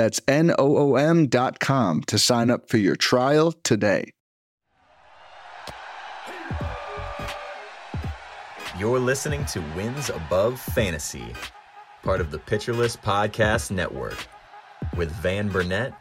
That's N-O-O-M dot com to sign up for your trial today. You're listening to Wins Above Fantasy, part of the Pitcher List Podcast Network, with Van Burnett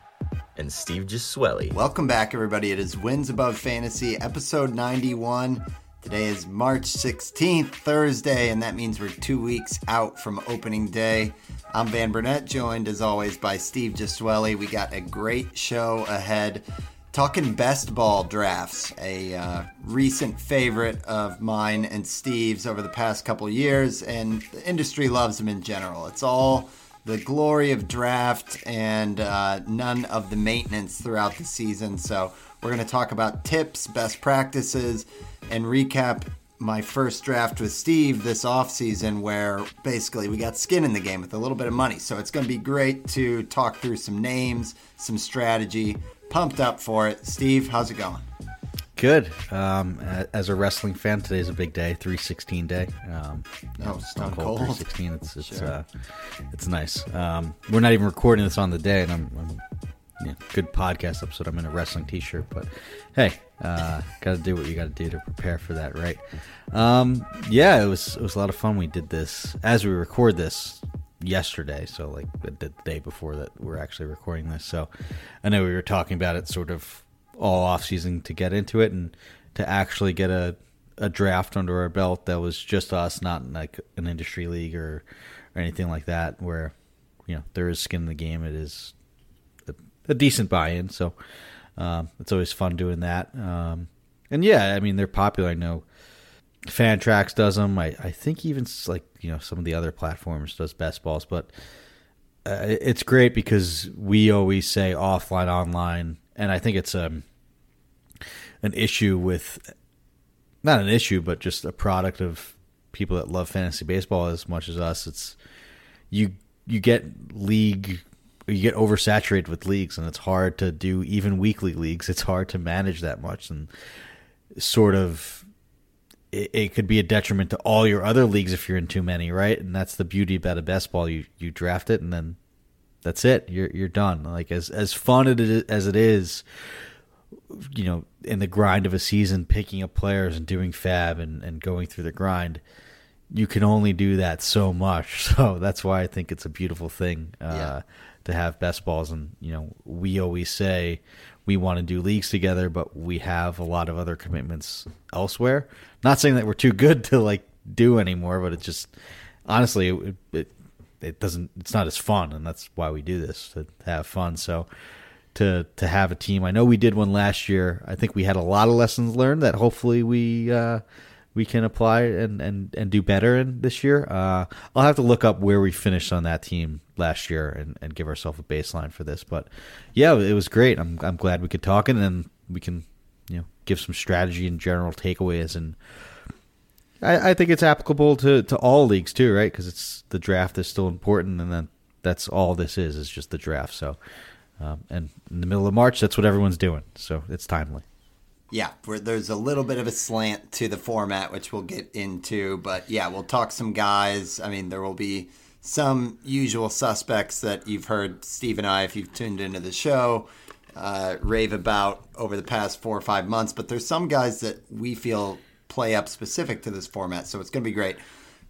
and Steve Gesuele. Welcome back, everybody. It is Wins Above Fantasy, episode 91. Today is March 16th, Thursday, and that means we're two weeks out from opening day. I'm Van Burnett, joined as always by Steve Gesuele. We got a great show ahead. Talking best ball drafts, a uh, recent favorite of mine and Steve's over the past couple years, and the industry loves them in general. It's all the glory of draft and uh, none of the maintenance throughout the season. So, we're going to talk about tips, best practices, and recap my first draft with Steve this offseason where basically we got skin in the game with a little bit of money. So it's going to be great to talk through some names, some strategy. Pumped up for it. Steve, how's it going? Good. Um, as a wrestling fan, today's a big day, 316 day. Um, oh, Stone Cold. 316. It's it's sure. uh, it's nice. Um, we're not even recording this on the day, and I'm, I'm yeah, good podcast episode. I'm in a wrestling T-shirt, but hey, uh, got to do what you got to do to prepare for that, right? Um, yeah, it was it was a lot of fun. We did this as we record this yesterday, so like the day before that we're actually recording this. So I know we were talking about it sort of all off season to get into it and to actually get a a draft under our belt that was just us, not like an industry league or or anything like that, where you know there is skin in the game. It is a decent buy-in. So um, it's always fun doing that. Um, and yeah, I mean they're popular. I know Fantrax does them. I, I think even like you know some of the other platforms does best balls, but uh, it's great because we always say offline, online, and I think it's um an issue with not an issue, but just a product of people that love fantasy baseball as much as us. It's you you get league you get oversaturated with leagues and it's hard to do even weekly leagues. It's hard to manage that much and sort of it, it, could be a detriment to all your other leagues if you're in too many right? And that's the beauty about a best ball. You you draft it and then that's it. You're you're done. Like as as fun as it is you know in the grind of a season picking up players and doing FAAB and and going through the grind you can only do that so much. So that's why i think it's a beautiful thing. Uh, yeah to have best balls. And you know, we always say we want to do leagues together, but we have a lot of other commitments elsewhere. Not saying that we're too good to like do anymore, but it just honestly it, it it doesn't it's not as fun, and that's why we do this to have fun. So to to have a team. I know we did one last year. I think we had a lot of lessons learned that hopefully we uh, we can apply and, and, and do better in this year. Uh, I'll have to look up where we finished on that team last year and, and give ourselves a baseline for this. But yeah, it was great. I'm I'm glad we could talk and then we can you know give some strategy and general takeaways and. I, I think it's applicable to, to all leagues too, right? Because it's the draft is still important, and then that's all this is is just the draft. So, um, and in the middle of March, that's what everyone's doing. So it's timely. Yeah, there's a little bit of a slant to the format, which we'll get into. But yeah, we'll talk some guys. I mean, there will be some usual suspects that you've heard Steve and I, if you've tuned into the show, uh, rave about over the past four or five months. But there's some guys that we feel play up specific to this format, so it's going to be great.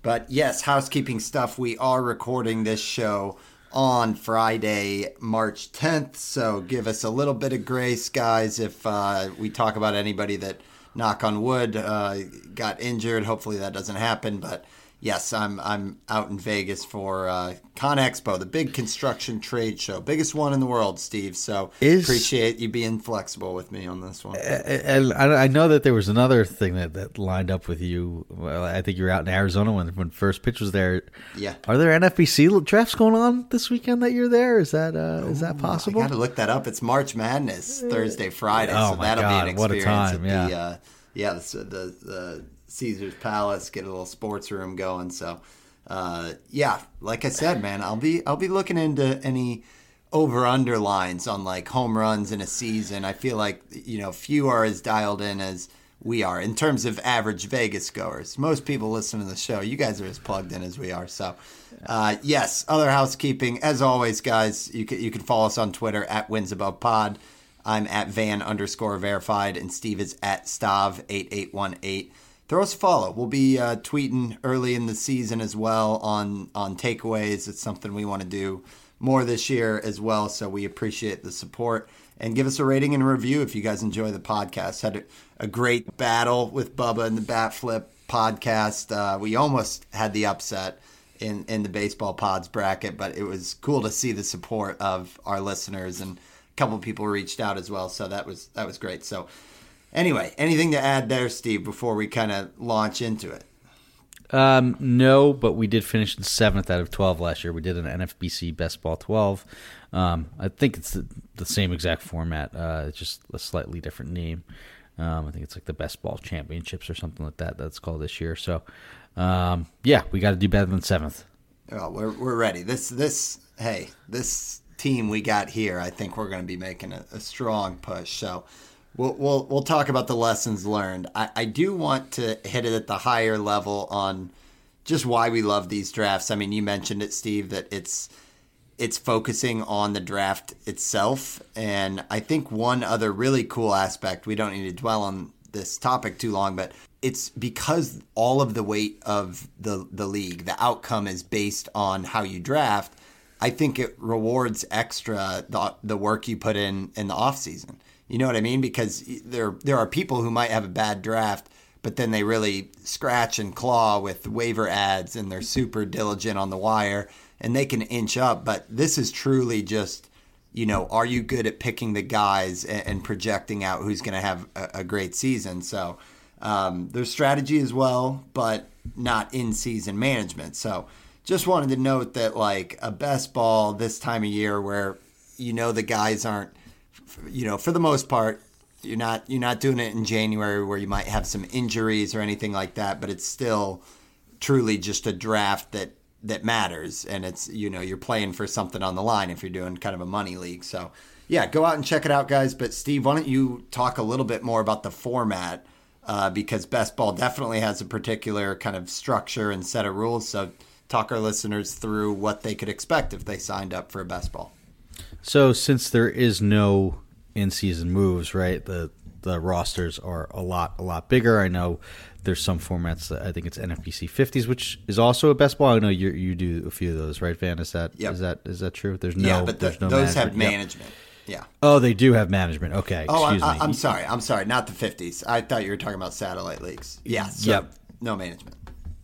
But yes, housekeeping stuff. We are recording this show on Friday, March 10th. So give us a little bit of grace, guys, if uh, we talk about anybody that, knock on wood, uh, got injured. Hopefully that doesn't happen. But yes, I'm I'm out in Vegas for uh, Con Expo, the big construction trade show, biggest one in the world, Steve. So Is- appreciate you being flexible with me on this one. And I I know that there was another thing that, that lined up with you. Well, I think you were out in Arizona when when first pitch was there. Yeah. Are there NFBC drafts going on this weekend that you're there? Is that uh, is that I got to look that up. It's March Madness Thursday, Friday, Oh so my that'll God, be an what a time, at the yeah. uh, yeah the, the the Caesar's Palace. Get a little sports room going. So uh, yeah, like I said, man, I'll be I'll be looking into any over underlines on like home runs in a season. I feel like you know few are as dialed in as we are in terms of average Vegas goers. Most people listen to the show. You guys are as plugged in as we are. So, uh, yes, other housekeeping. As always, guys, you can, you can follow us on Twitter at Wins Above Pod. I'm at Van underscore verified, and Steve is at Stav8818. Throw us a follow. We'll be uh, tweeting early in the season as well on, on takeaways. It's something we want to do more this year as well. So we appreciate the support and give us a rating and a review if you guys enjoy the podcast. Had a, a great battle with Bubba in the Bat Flip podcast. Uh, we almost had the upset in, in the baseball pods bracket, but it was cool to see the support of our listeners and a couple of people reached out as well. So that was that was great. So anyway, anything to add there, Steve, before we kind of launch into it? Um, no, but we did finish in seventh out of twelve last year. We did an NFBC Best Ball twelve. Um, I think it's the, the same exact format, uh, it's just a slightly different name. Um, I think it's like the Best Ball Championships or something like that. That's called this year. So, um, yeah, we got to do better than seventh. Well, we're we're ready. This this hey this team we got here. I think we're going to be making a, a strong push. So we'll we'll we'll talk about the lessons learned. I, I do want to hit it at the higher level on just why we love these drafts. I mean, you mentioned it, Steve, that it's it's focusing on the draft itself. And I think one other really cool aspect, we don't need to dwell on this topic too long, but it's because all of the weight of the, the league, the outcome is based on how you draft. I think it rewards extra the, the work you put in in the off season. You know what I mean? Because there there are people who might have a bad draft, but then they really scratch and claw with waiver ads and they're super diligent on the wire and they can inch up. But this is truly just, you know, are you good at picking the guys and, and projecting out who's going to have a, a, great season? So um, there's strategy as well, but not in season management. So just wanted to note that like a best ball this time of year where you know the guys aren't you know for the most part you're not you're not doing it in January where you might have some injuries or anything like that, but it's still truly just a draft that that matters and it's you know you're playing for something on the line if you're doing kind of a money league. So yeah, go out and check it out, guys. But Steve, why don't you talk a little bit more about the format? Uh, because best ball definitely has a particular kind of structure and set of rules. So talk our listeners through what they could expect if they signed up for a best ball. So since there is no in-season moves, right? The the rosters are a lot a lot bigger. I know there's some formats that I think it's NFBC 50s, which is also a best ball. I know you you do a few of those, right, Van? Is that Yep. is that is that true? There's no yeah, but the, there's no those have Yep. management. Yeah. Oh, they do have management. Okay, Oh, excuse I, me. I, am sorry. I'm sorry. Not the 50s. I thought you were talking about satellite leagues. Yeah. So Yep. No management.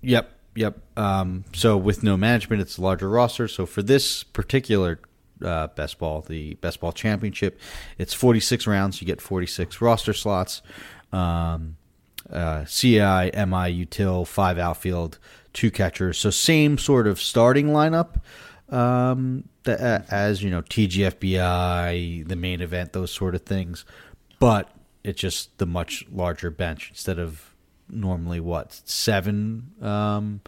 Yep, yep. Um, so with no management, it's a larger roster. So for this particular uh, best ball, the best ball championship, it's 46 rounds. You get 46 roster slots. Um, uh, CI, MI, util, five outfield, two catchers. So same sort of starting lineup um, that, uh, as you know TGFBI, the main event, those sort of things, but it's just the much larger bench instead of normally what seven um,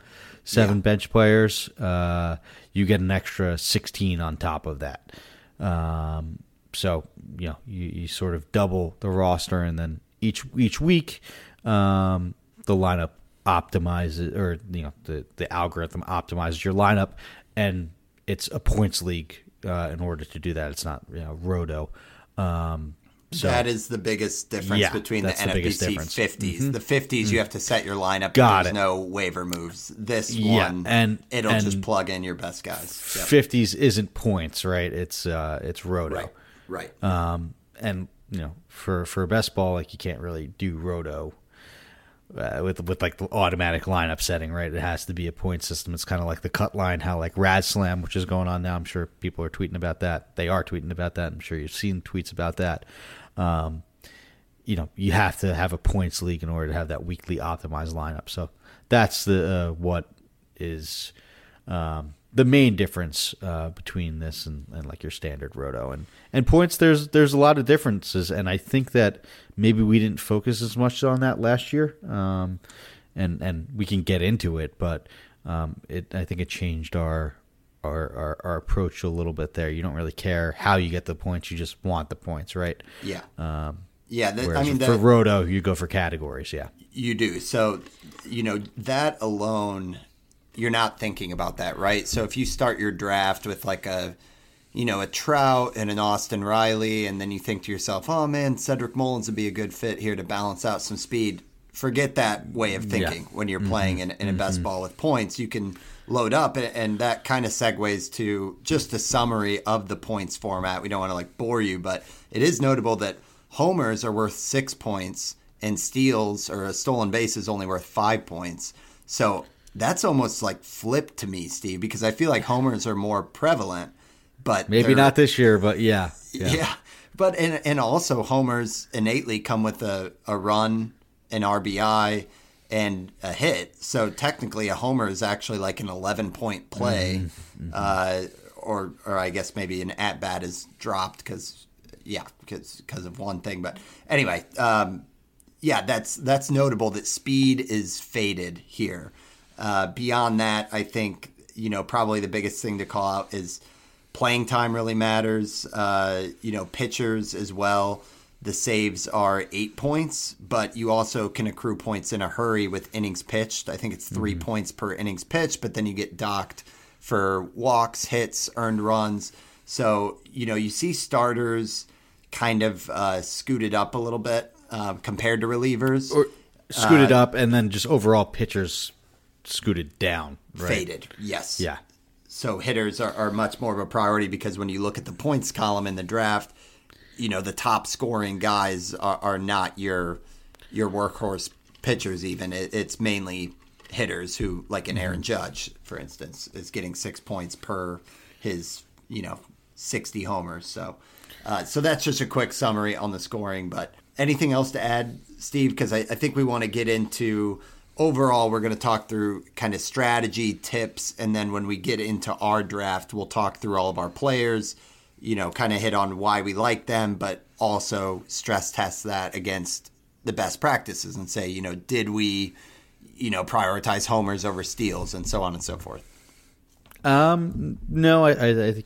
seven Yeah. bench players. Uh, you get an extra sixteen on top of that. Um, so you know you, you sort of double the roster, and then each each week um, the lineup optimizes or you know the the algorithm optimizes your lineup, and it's a points league. Uh, in order to do that, it's not you know roto. Um, so that is the biggest difference Yeah, between the NFBC difference. Mm-hmm. 50s. The 50s, you have to set your lineup. Got There's it. no waiver moves. This Yeah, one, and- it'll and- just plug in your best guys. Yep. fifties isn't points, right? It's uh, it's roto. Right. Right. Um, and you know, for for best ball, like you can't really do roto uh, with with like the automatic lineup setting, right? It has to be a point system. It's kind of like the cut line, how like Rad Slam, which is going on now. I'm sure people are tweeting about that. They are tweeting about that. I'm sure you've seen tweets about that. Um, you know, you have to have a points league in order to have that weekly optimized lineup. So that's the uh, what is um, the main difference uh, between this and, and like your standard roto and and points. There's there's a lot of differences, and I think that maybe we didn't focus as much on that last year. Um, and and we can get into it, but um, it I think it changed our, our our our approach a little bit there. You don't really care how you get the points; you just want the points, right? Yeah. Um, yeah, I mean, for roto, you go for categories. Yeah. You do. So, you know, that alone, you're not thinking about that, right? So if you start your draft with like a, you know, a Trout and an Austin Riley, and then you think to yourself, oh man, Cedric Mullins would be a good fit here to balance out some speed. Forget that way of thinking Yeah. when you're playing in, in a best ball with points. You can load up, and, and that kind of segues to just a summary of the points format. We don't want to like bore you, but it is notable that homers are worth six points and steals or a stolen base is only worth five points. So that's almost like flipped to me, Steve, because I feel like homers are more prevalent, but Maybe not this year, but yeah. yeah. But and and also homers innately come with a, a run, an RBI, and a hit. So technically, a homer is actually like an eleven point play, uh, or or I guess maybe an at bat is dropped because yeah because because of one thing. But anyway, um, yeah, that's that's notable that speed is faded here. Uh, beyond that, I think you know probably the biggest thing to call out is playing time really matters. Uh, you know, pitchers as well. The saves are eight points, but you also can accrue points in a hurry with innings pitched. I think it's 3 points per innings pitched, but then you get docked for walks, hits, earned runs. So, you know, you see starters kind of uh, scooted up a little bit um, compared to relievers. Or scooted Uh, up, and then just overall pitchers scooted down. Right? Faded, yes. Yeah. So hitters are, are much more of a priority because when you look at the points column in the draft, you know the top scoring guys are, are not your your workhorse pitchers. Even it, it's mainly hitters who, like an Aaron Judge, for instance, is getting six points per his you know sixty homers. So, uh, so that's just a quick summary on the scoring. But anything else to add, Steve? Because I, I think we want to get into overall. We're going to talk through kind of strategy tips, and then when we get into our draft, we'll talk through all of our players. You know, kind of hit on why we like them, but also stress test that against the best practices and say, you know, did we, you know, prioritize homers over steals and so on and so forth. Um, no, I, I, I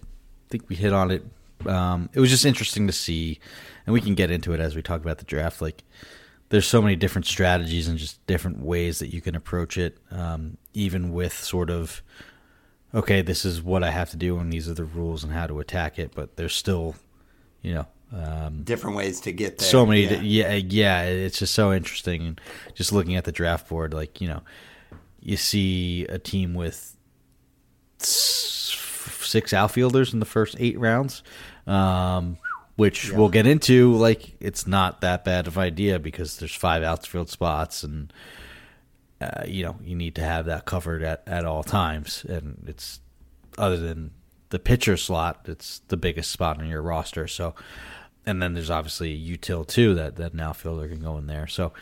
think- we hit on it. Um, it was just interesting to see, and we can get into it as we talk about the draft. Like, there's so many different strategies and just different ways that you can approach it. Um, even with sort of, okay, this is what I have to do, and these are the rules and how to attack it. But there's still, you know, um, Different ways to get there. so many Yeah. yeah. yeah yeah it's just so interesting and just looking at the draft board like you know you see a team with six outfielders in the first eight rounds um, which we'll get into like it's not that bad of idea because there's five outfield spots and uh, you know you need to have that covered at, at all times. And it's other than the pitcher slot it's the biggest spot on your roster. So and then there's obviously util too that that an outfielder can go in there. So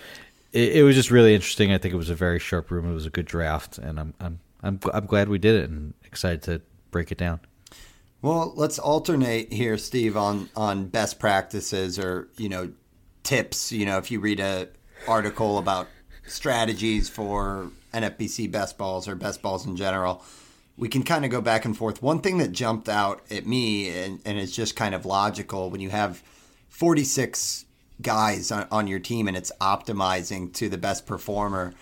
it, it was just really interesting. I think it was a very sharp room it was a good draft. And i'm i'm i'm, I'm glad we did it and excited to break it down. Well, let's alternate here, Steve, on on best practices or you know tips. You know, if you read a article about strategies for NFBC best balls or best balls in general, we can kind of go back and forth. One thing that jumped out at me, and, and it's just kind of logical, when you have 46 guys on, on your team and it's optimizing to the best performer,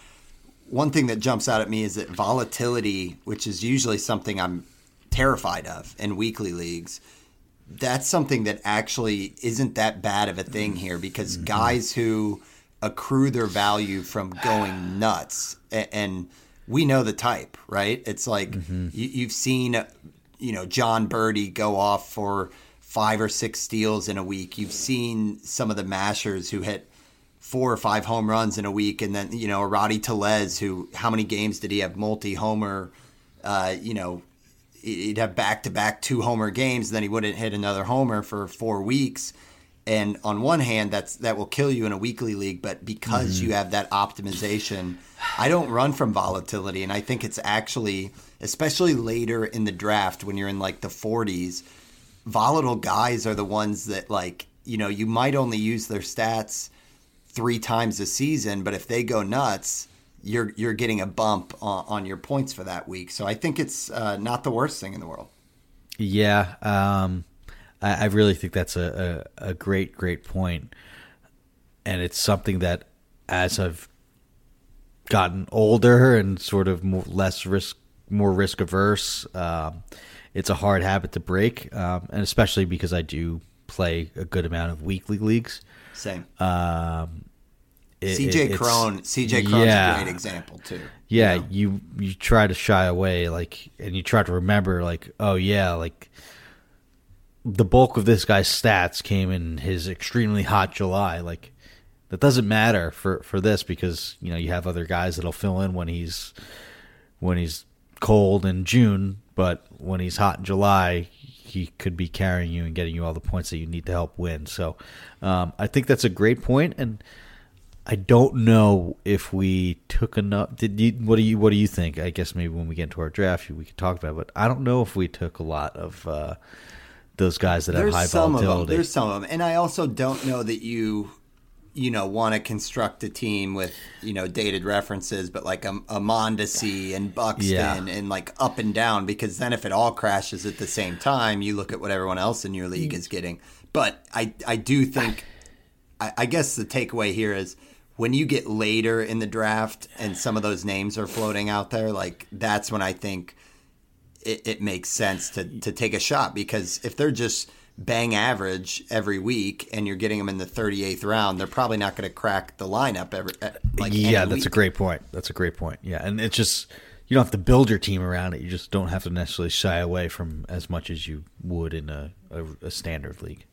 one thing that jumps out at me is that volatility, which is usually something I'm terrified of in weekly leagues, that's something that actually isn't that bad of a thing here because mm-hmm. guys who accrue their value from going nuts a- and we know the type, right? It's like you, you've seen, you know, Jon Berti go off for five or six steals in a week. You've seen some of the mashers who hit four or five home runs in a week, and then you know Rowdy Tellez, who how many games did he have multi homer? Uh, you know, he'd have back to back two homer games, then he wouldn't hit another homer for four weeks. And on one hand, that's that will kill you in a weekly league, but because mm-hmm. you have that optimization, I don't run from volatility, and I think it's actually, especially later in the draft when you're in like the 40s, volatile guys are the ones that like you know you might only use their stats three times a season, but if they go nuts, you're you're getting a bump on, on your points for that week. So I think it's uh, not the worst thing in the world. Yeah, um, I, I, really think that's a, a, a great great point, and it's something that as I've gotten older and sort of more, less risk more risk averse, um, it's a hard habit to break, um, and especially because I do play a good amount of weekly leagues. Same. Um, it, CJ it, Cron, CJ Cron's yeah, a great example too. Yeah, you, know? you you try to shy away, like, and you try to remember, like, oh yeah, like the bulk of this guy's stats came in his extremely hot July. Like that doesn't matter for for this because you know you have other guys that'll fill in when he's when he's cold in June, but when he's hot in July, he could be carrying you and getting you all the points that you need to help win. So um, I think that's a great point and I don't know if we took enough. Did you? What do you? What do you think? I guess maybe when we get into our draft, we could talk about. it, But I don't know if we took a lot of uh, those guys that There's have high some volatility. Of them. There's some of them, and I also don't know that you, you know, want to construct a team with you know dated references, but like um, a, a Mondesi and Buxton yeah. and like up and down, because then if it all crashes at the same time, you look at what everyone else in your league mm. is getting. But I I do think, I, I guess the takeaway here is when you get later in the draft and some of those names are floating out there, like that's when I think it, it, makes sense to to take a shot because if they're just bang average every week and you're getting them in the 38th round, they're probably not going to crack the lineup every. Uh, like yeah, that's week. a great point. That's a great point. Yeah, and it's just you don't have to build your team around it. You just don't have to necessarily shy away from as much as you would in a, a, a standard league.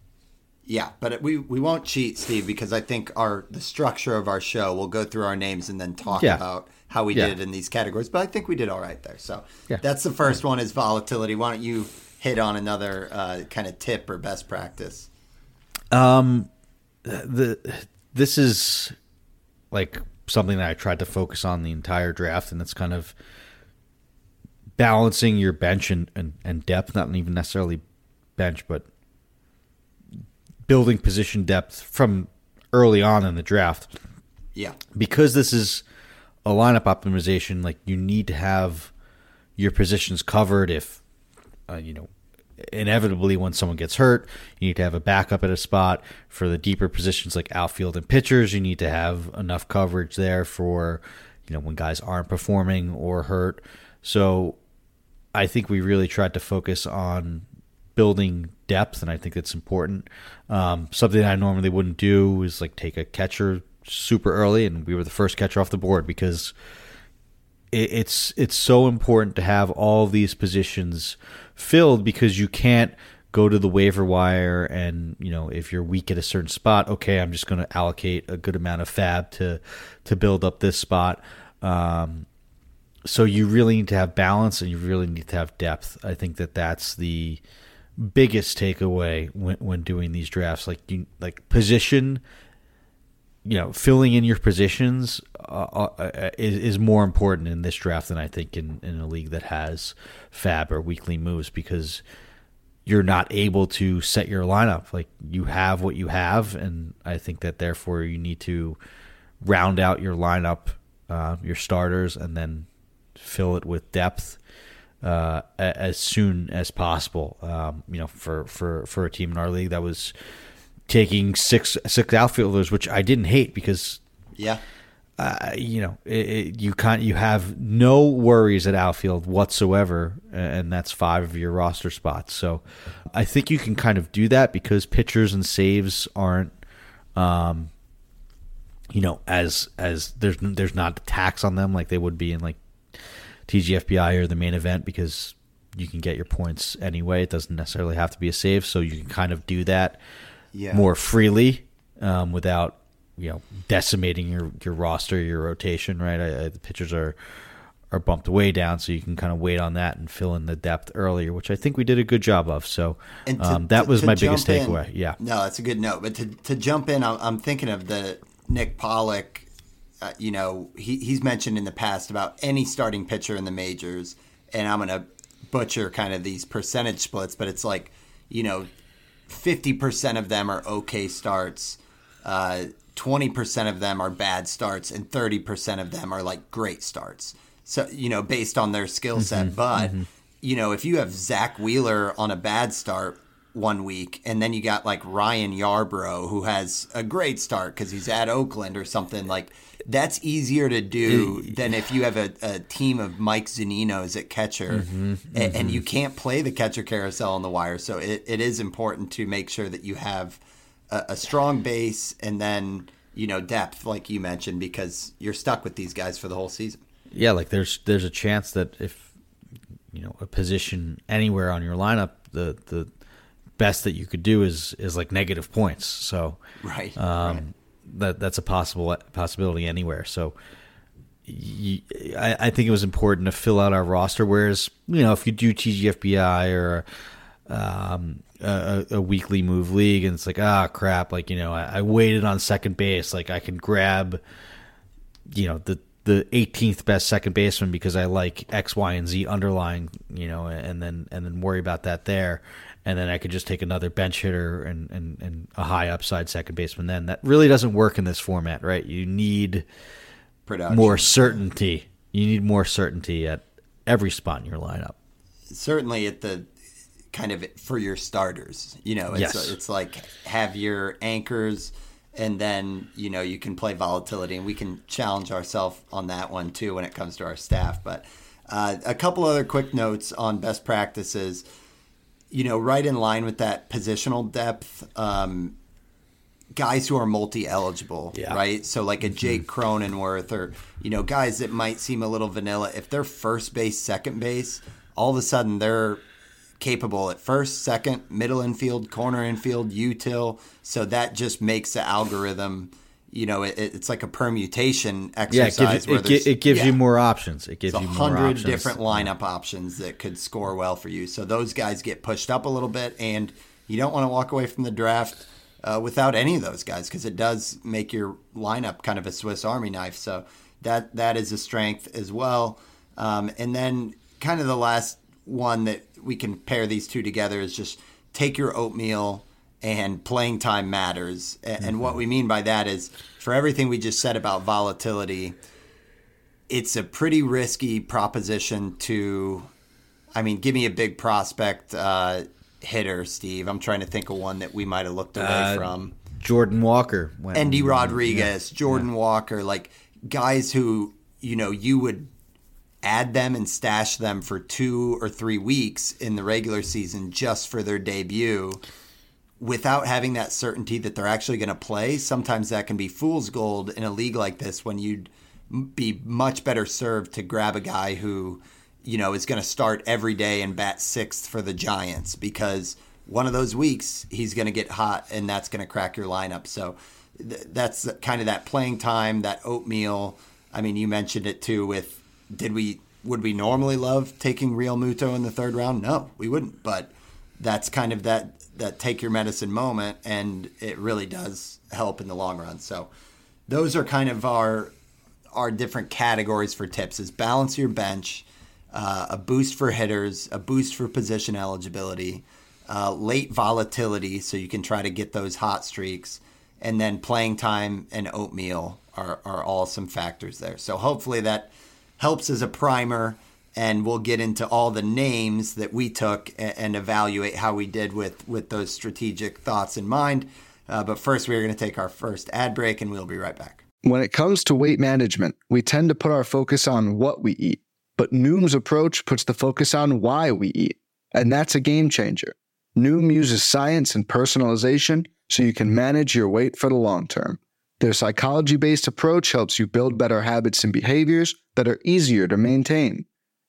Yeah, but we we won't cheat, Steve, because I think our the structure of our show we'll go through our names and then talk yeah. about how we yeah. did in these categories. But I think we did all right there. So yeah. that's the first one is volatility. Why don't you hit on another uh, kind of tip or best practice? Um, the this is like something that I tried to focus on the entire draft, and it's kind of balancing your bench and, and, and depth, not even necessarily bench, but building position depth from early on in the draft. Yeah. Because this is a lineup optimization, like you need to have your positions covered if uh, you know inevitably when someone gets hurt, you need to have a backup at a spot for the deeper positions like outfield and pitchers. You need to have enough coverage there for you know when guys aren't performing or hurt. So I think we really tried to focus on building depth, and I think that's important. Um, something I normally wouldn't do is like take a catcher super early, and we were the first catcher off the board because it, it's it's so important to have all these positions filled because you can't go to the waiver wire and you know if you're weak at a certain spot okay i'm just going to allocate a good amount of FAAB to to build up this spot um, so you really need to have balance and you really need to have depth i think that that's the biggest takeaway when when doing these drafts. Like you like position, you know, filling in your positions uh, uh, uh, is, is more important in this draft than I think in in a league that has FAAB or weekly moves because you're not able to set your lineup. Like you have what you have, and I think that therefore you need to round out your lineup, uh, your starters, and then fill it with depth uh, as soon as possible. Um, you know, for, for, for a team in our league that was taking six six outfielders, which I didn't hate because yeah. Uh, you know, it, it, you can't. You have no worries at outfield whatsoever, and that's five of your roster spots. So, I think you can kind of do that because pitchers and saves aren't, um, you know, as as there's there's not a tax on them like they would be in like TGFBI or the main event because you can get your points anyway. It doesn't necessarily have to be a save, so you can kind of do that yeah. more freely um, without you know decimating your your roster, your rotation, right? I, I, the pitchers are are bumped way down, so you can kind of wait on that and fill in the depth earlier, which I think we did a good job of. So to, um, that to, was to my biggest in, takeaway. Yeah, no, that's a good note. But to to jump in, I'm, I'm thinking of the Nick Pollack. Uh, you know, he, he's mentioned in the past about any starting pitcher in the majors, and I'm gonna butcher kind of these percentage splits, but it's like, you know, 50% of them are okay starts. Uh, 20% of them are bad starts and 30% of them are like great starts. So, you know, based on their skill set. Mm-hmm, but, mm-hmm. you know, if you have Zack Wheeler on a bad start one week and then you got like Ryan Yarbrough who has a great start because he's at Oakland or something like that's easier to do than if you have a, a team of Mike Zuninos at catcher mm-hmm, mm-hmm. And, and, you can't play the catcher carousel on the wire. So it, it is important to make sure that you have a, a strong base and then, you know, depth, like you mentioned, because you're stuck with these guys for the whole season. Yeah, like there's there's a chance that if you know a position anywhere on your lineup, the the best that you could do is is like negative points. So right, um, right that that's a possible possibility anywhere. So you, I, I, think it was important to fill out our roster. Whereas you know if you do TGFBI or um, a, a, weekly move league and it's like ah crap, like you know I, I waited on second base, like I can grab you know the the 18th best second baseman because I like X, Y, and Z underlying, you know, and then and then worry about that there and then I could just take another bench hitter and, and, and a high upside second baseman. Then that really doesn't work in this format, right? You need Production. more certainty. You need more certainty at every spot in your lineup. Certainly at the kind of for your starters. You know, it's yes. it's like have your anchors and then you know you can play volatility and we can challenge ourselves on that one too when it comes to our staff but uh, a couple other quick notes on best practices you know, right in line with that positional depth. Um, guys who are multi-eligible, yeah. right? So like a mm-hmm. Jake Cronenworth or you know guys that might seem a little vanilla. If they're first base, second base, all of a sudden they're capable at first, second, middle infield, corner infield, util. So that just makes the algorithm you know, it, it's like a permutation exercise. Yeah, it gives, it, it gives yeah. you more options. It gives you more hundred different lineup options that could score well for you. So those guys get pushed up a little bit, and you don't want to walk away from the draft uh, without any of those guys because it does make your lineup kind of a Swiss Army knife. So that that is a strength as well. Um, and then kind of the last one that we can pair these two together is just take your oatmeal and playing time matters. And mm-hmm. what we mean by that is for everything we just said about volatility, it's a pretty risky proposition to, I mean, give me a big prospect uh, hitter, Steve. I'm trying to think of one that we might have looked away uh, from. Jordan Walker. When, Endy Rodriguez, yeah, Jordan yeah. Walker, like guys who, you know, you would add them and stash them for two or three weeks in the regular season just for their debut without having that certainty that they're actually going to play, sometimes that can be fool's gold in a league like this when you'd be much better served to grab a guy who, you know, is going to start every day and bat sixth for the Giants because one of those weeks he's going to get hot and that's going to crack your lineup. So th- that's kind of that playing time, that oatmeal. I mean, you mentioned it too with did we would we normally love taking Realmuto in the third round? No, we wouldn't, but that's kind of that that take your medicine moment, and it really does help in the long run. So those are kind of our our different categories for tips: is balance your bench, uh, a boost for hitters, a boost for position eligibility, uh, late volatility, so you can try to get those hot streaks, and then playing time and oatmeal are are all some factors there. So hopefully that helps as a primer and we'll get into all the names that we took and, and evaluate how we did with with those strategic thoughts in mind. Uh, but first, we're going to take our first ad break, and we'll be right back. When it comes to weight management, we tend to put our focus on what we eat, but Noom's approach puts the focus on why we eat, and that's a game changer. Noom uses science and personalization so you can manage your weight for the long term. Their psychology based approach helps you build better habits and behaviors that are easier to maintain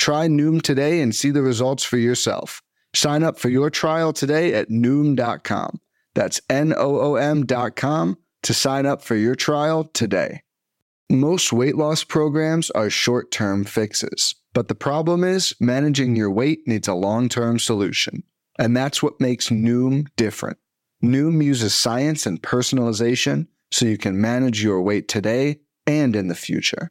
Try Noom today and see the results for yourself. Sign up for your trial today at Noom.com. That's N O O M.com to sign up for your trial today. Most weight loss programs are short term fixes, but the problem is managing your weight needs a long term solution. And that's what makes Noom different. Noom uses science and personalization so you can manage your weight today and in the future.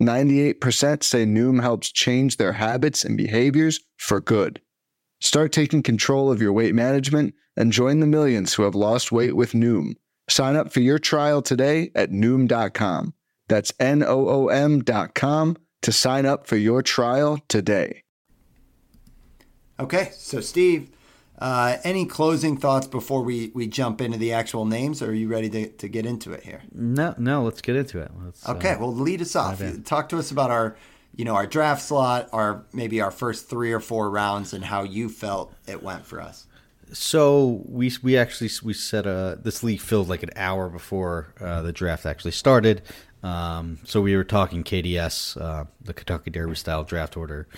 98% say Noom helps change their habits and behaviors for good. Start taking control of your weight management and join the millions who have lost weight with Noom. Sign up for your trial today at Noom.com. That's N O O M.com to sign up for your trial today. Okay, so Steve, uh, any closing thoughts before we, we jump into the actual names, or are you ready to, to get into it here? No, no, let's get into it. Let's, Okay, uh, well, lead us off. Talk to us about our, you know, our draft slot, our maybe our first three or four rounds, and how you felt it went for us. So we we actually we set a this league filled like an hour before uh, the draft actually started. Um, so we were talking KDS, uh, the Kentucky Derby style draft order,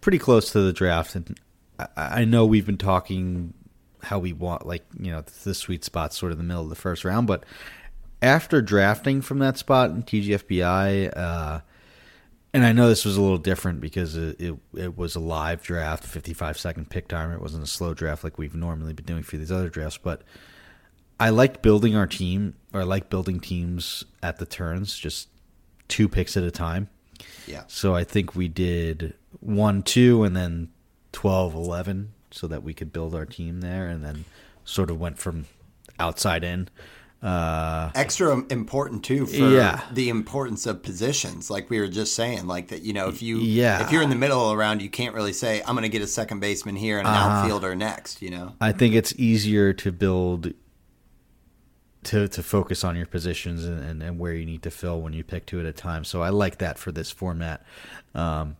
pretty close to the draft, and I, I know we've been talking how we want like you know the sweet spot sort of the middle of the first round, but after drafting from that spot in TGFBI. Uh, and I know this was a little different because it, it, it was a live draft, 55 second pick timer. It wasn't a slow draft like we've normally been doing for these other drafts. But I liked building our team, or I like building teams at the turns, just two picks at a time. Yeah. So I think we did 1 2 and then 12 11 so that we could build our team there and then sort of went from outside in. Uh, Extra important too for Yeah. the importance of positions, like we were just saying, like that. You know, if you Yeah. if you're in the middle around, you can't really say I'm going to get a second baseman here and an Uh-huh. outfielder next. You know, I think it's easier to build to to focus on your positions and, and, and where you need to fill when you pick two at a time. So I like that for this format, um,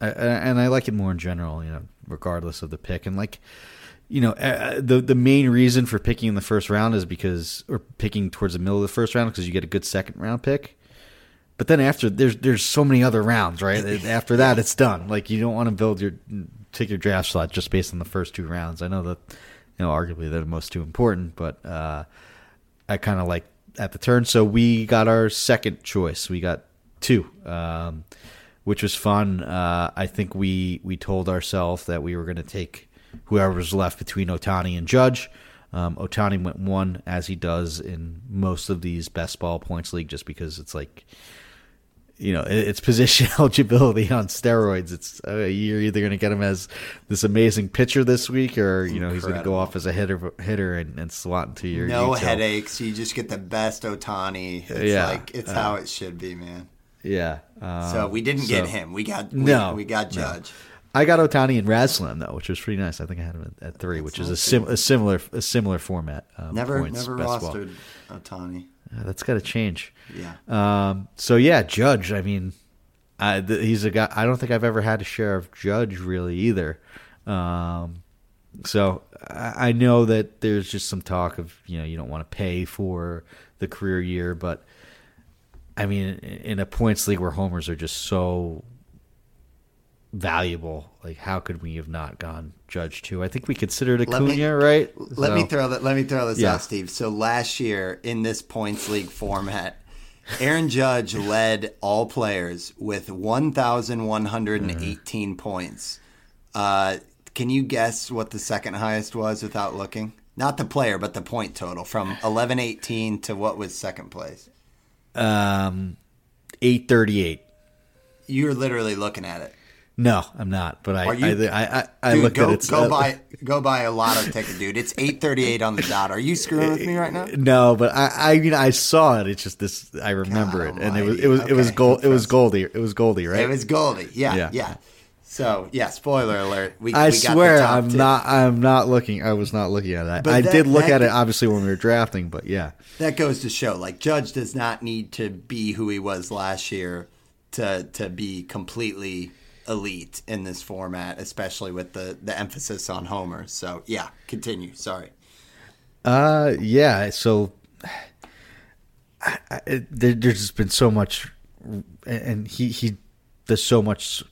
I- and I like it more in general. You know, regardless of the pick, and like you know, uh, the the main reason for picking in the first round is because or picking towards the middle of the first round because you get a good second round pick. But then after there's there's so many other rounds, right? After that, it's done. Like you don't want to build your take your draft slot just based on the first two rounds. I know that you know arguably they're the most two important, but uh, I kind of like at the turn. So we got our second choice. We got two, um, which was fun. Uh, I think we we told ourselves that we were going to take whoever was left between Ohtani and Judge. Um, Ohtani went one as he does in most of these best ball points league, just because it's like you know, it- it's position eligibility on steroids. It's uh, you're either going to get him as this amazing pitcher this week, or you know he's going to go off as a hitter hitter and, and slot into your no util. headaches. You just get the best Ohtani. It's Yeah. like it's Uh, how it should be, man. Yeah. Um, So we didn't get him. We got we, No, we got no. Judge. I got Ohtani and Raslam though, which was pretty nice. I think I had him at, three, which is a, sim- a similar a similar format. Um, Never points, never ball. rostered Ohtani. Uh, that's got to change. Yeah. Um, so yeah, Judge. I mean, I, th- he's a guy. I don't think I've ever had a share of Judge really either. Um, so I, I know that there's just some talk of you know you don't want to pay for the career year, but I mean, in a points league where homers are just so valuable, like how could we have not gone Judge two? I think we considered Let me- Acuna, right? Let me throw that. Let me throw this Yeah. out, Steve. So last year in this points league format, Aaron Judge led all players with 1,118 points. Uh, can you guess what the second highest was without looking? Not the player, but the point total from eleven eighteen to what was second place. Um, eight thirty eight. You're literally looking at it. No, I'm not. But I, you- I, I, I, Dude, looked go, at it. go buy go buy a lotto ticket, dude. It's eight thirty eight on the dot. Are you screwing with me right now? No, but I, I mean, I saw it. It's just this. I remember God it, and it was, it was, it was gold. It was. Goldie. It was Goldie, right? It was Goldie. Yeah, Yeah. yeah. So yeah, spoiler alert. We, I we got the swear, I'm two. not. I'm not looking. I was not looking at it. But I that- did look that- at it obviously when we were drafting, but yeah, That goes to show, like Judge does not need to be who he was last year to to be completely elite in this format, especially with the the emphasis on homers. So yeah, continue. Sorry. uh, yeah. So I, I, there, there's just been so much, and he he does so much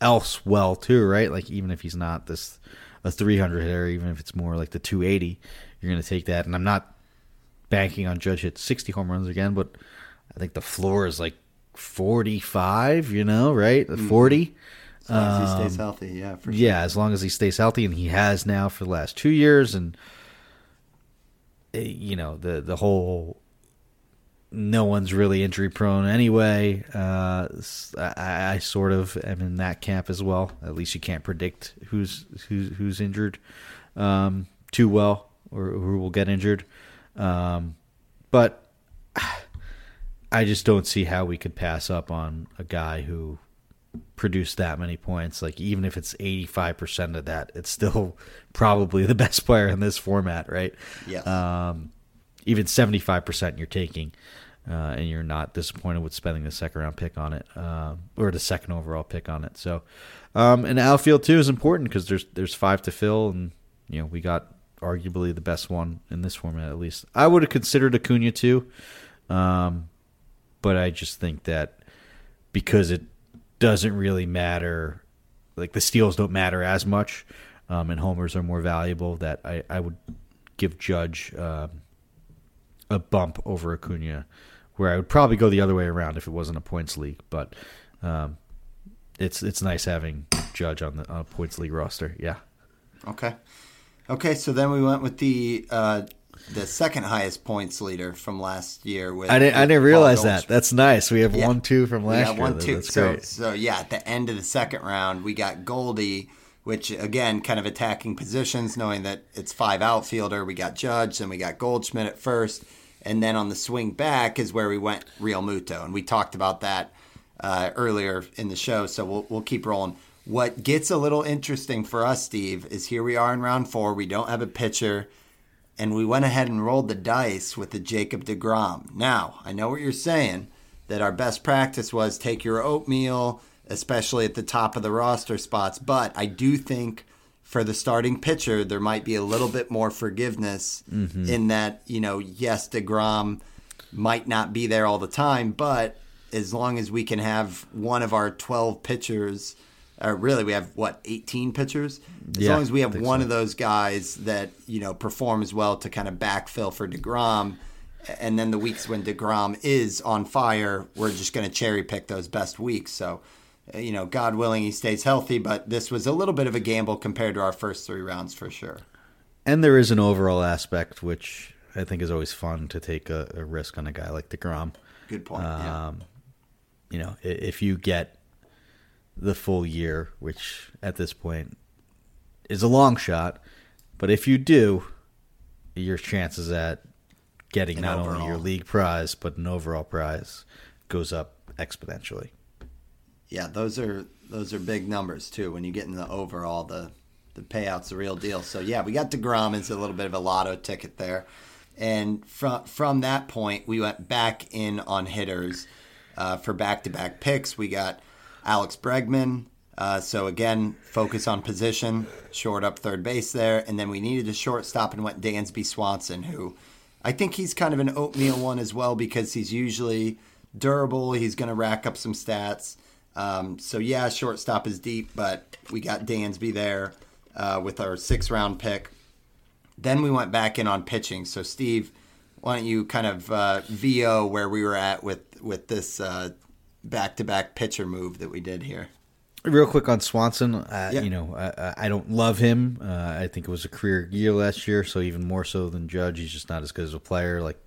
else well too, right? Like even if he's not this a 300 hitter, even if it's more like the 280, you're going to take that. And I'm not banking on Judge hit 60 home runs again, but I think the floor is like 45. You know, right? 40. As long as he stays healthy, yeah, for sure. Yeah, as long as he stays healthy, and he has now for the last two years, and eh, you know the the whole no one's really injury prone anyway. Uh, I, I sort of am in that camp as well. At least you can't predict who's who's who's injured um, too well or who will get injured. Um, but I just don't see how we could pass up on a guy who produced that many points. Like even if it's eighty five percent of that, it's still probably the best player in this format, right? Yes. Um, even seventy five percent you're taking, uh, and you're not disappointed with spending the second round pick on it, um, or the second overall pick on it. So, um, and outfield too is important because there's there's five to fill, and you know we got arguably the best one in this format at least. I would have considered Acuna too, um, but I just think that because it doesn't really matter, like the steals don't matter as much, um, and homers are more valuable. That I, I would give Judge um, a bump over Acuna, where I would probably go the other way around if it wasn't a points league. But um, it's it's nice having Judge on the on a points league roster. Yeah. Okay. Okay, so then we went with the uh, the second highest points leader from last year. With I didn't. I didn't realize that. That's nice. We have Yeah. one two from last year. one, two. That's so, great. so yeah, at the end of the second round, we got Goldie, which again, kind of attacking positions, knowing that it's five outfielder. We got Judge, then we got Goldschmidt at first, and then on the swing back is where we went Realmuto, and we talked about that uh, earlier in the show. So we'll we'll keep rolling. What gets a little interesting for us, Steve, is here we are in round four. We don't have a pitcher and we went ahead and rolled the dice with the Jacob DeGrom. Now, I know what you're saying that our best practice was take your oatmeal, especially at the top of the roster spots, but I do think for the starting pitcher there might be a little bit more forgiveness mm-hmm. in that, you know, yes, DeGrom might not be there all the time, but as long as we can have one of our 12 pitchers or really we have what 18 pitchers as Yeah, long as we have one so. of those guys that you know performs well to kind of backfill for Degrom, and then the weeks when Degrom is on fire, we're just going to cherry pick those best weeks. So, you know, God willing, he stays healthy. But this was a little bit of a gamble compared to our first three rounds for sure. And there is an overall aspect which I think is always fun to take a, a risk on a guy like Degrom. Good point. yeah. Um, you know, if you get the full year, which at this point is a long shot, but if you do, your chances at getting An not only your league prize but an overall prize goes up exponentially. Yeah, those are those are big numbers too. When you get in the overall, the the payout's the real deal. So yeah, we got Degrom as a little bit of a lotto ticket there, and from from that point, we went back in on hitters uh, for back to back picks. We got Alex Bregman. Uh, so again, focus on position, short up third base there, and then we needed a shortstop and went Dansby Swanson, who I think he's kind of an oatmeal one as well because he's usually durable. He's going to rack up some stats. Um, so yeah, shortstop is deep, but we got Dansby there uh, with our six round pick. Then we went back in on pitching. So Steve, why don't you kind of uh, VO where we were at with with this back to back pitcher move that we did here? Real quick on Swanson, uh, Yeah. you know, I, I don't love him. Uh, I think it was a career year last year, so even more so than Judge, he's just not as good as a player. Like,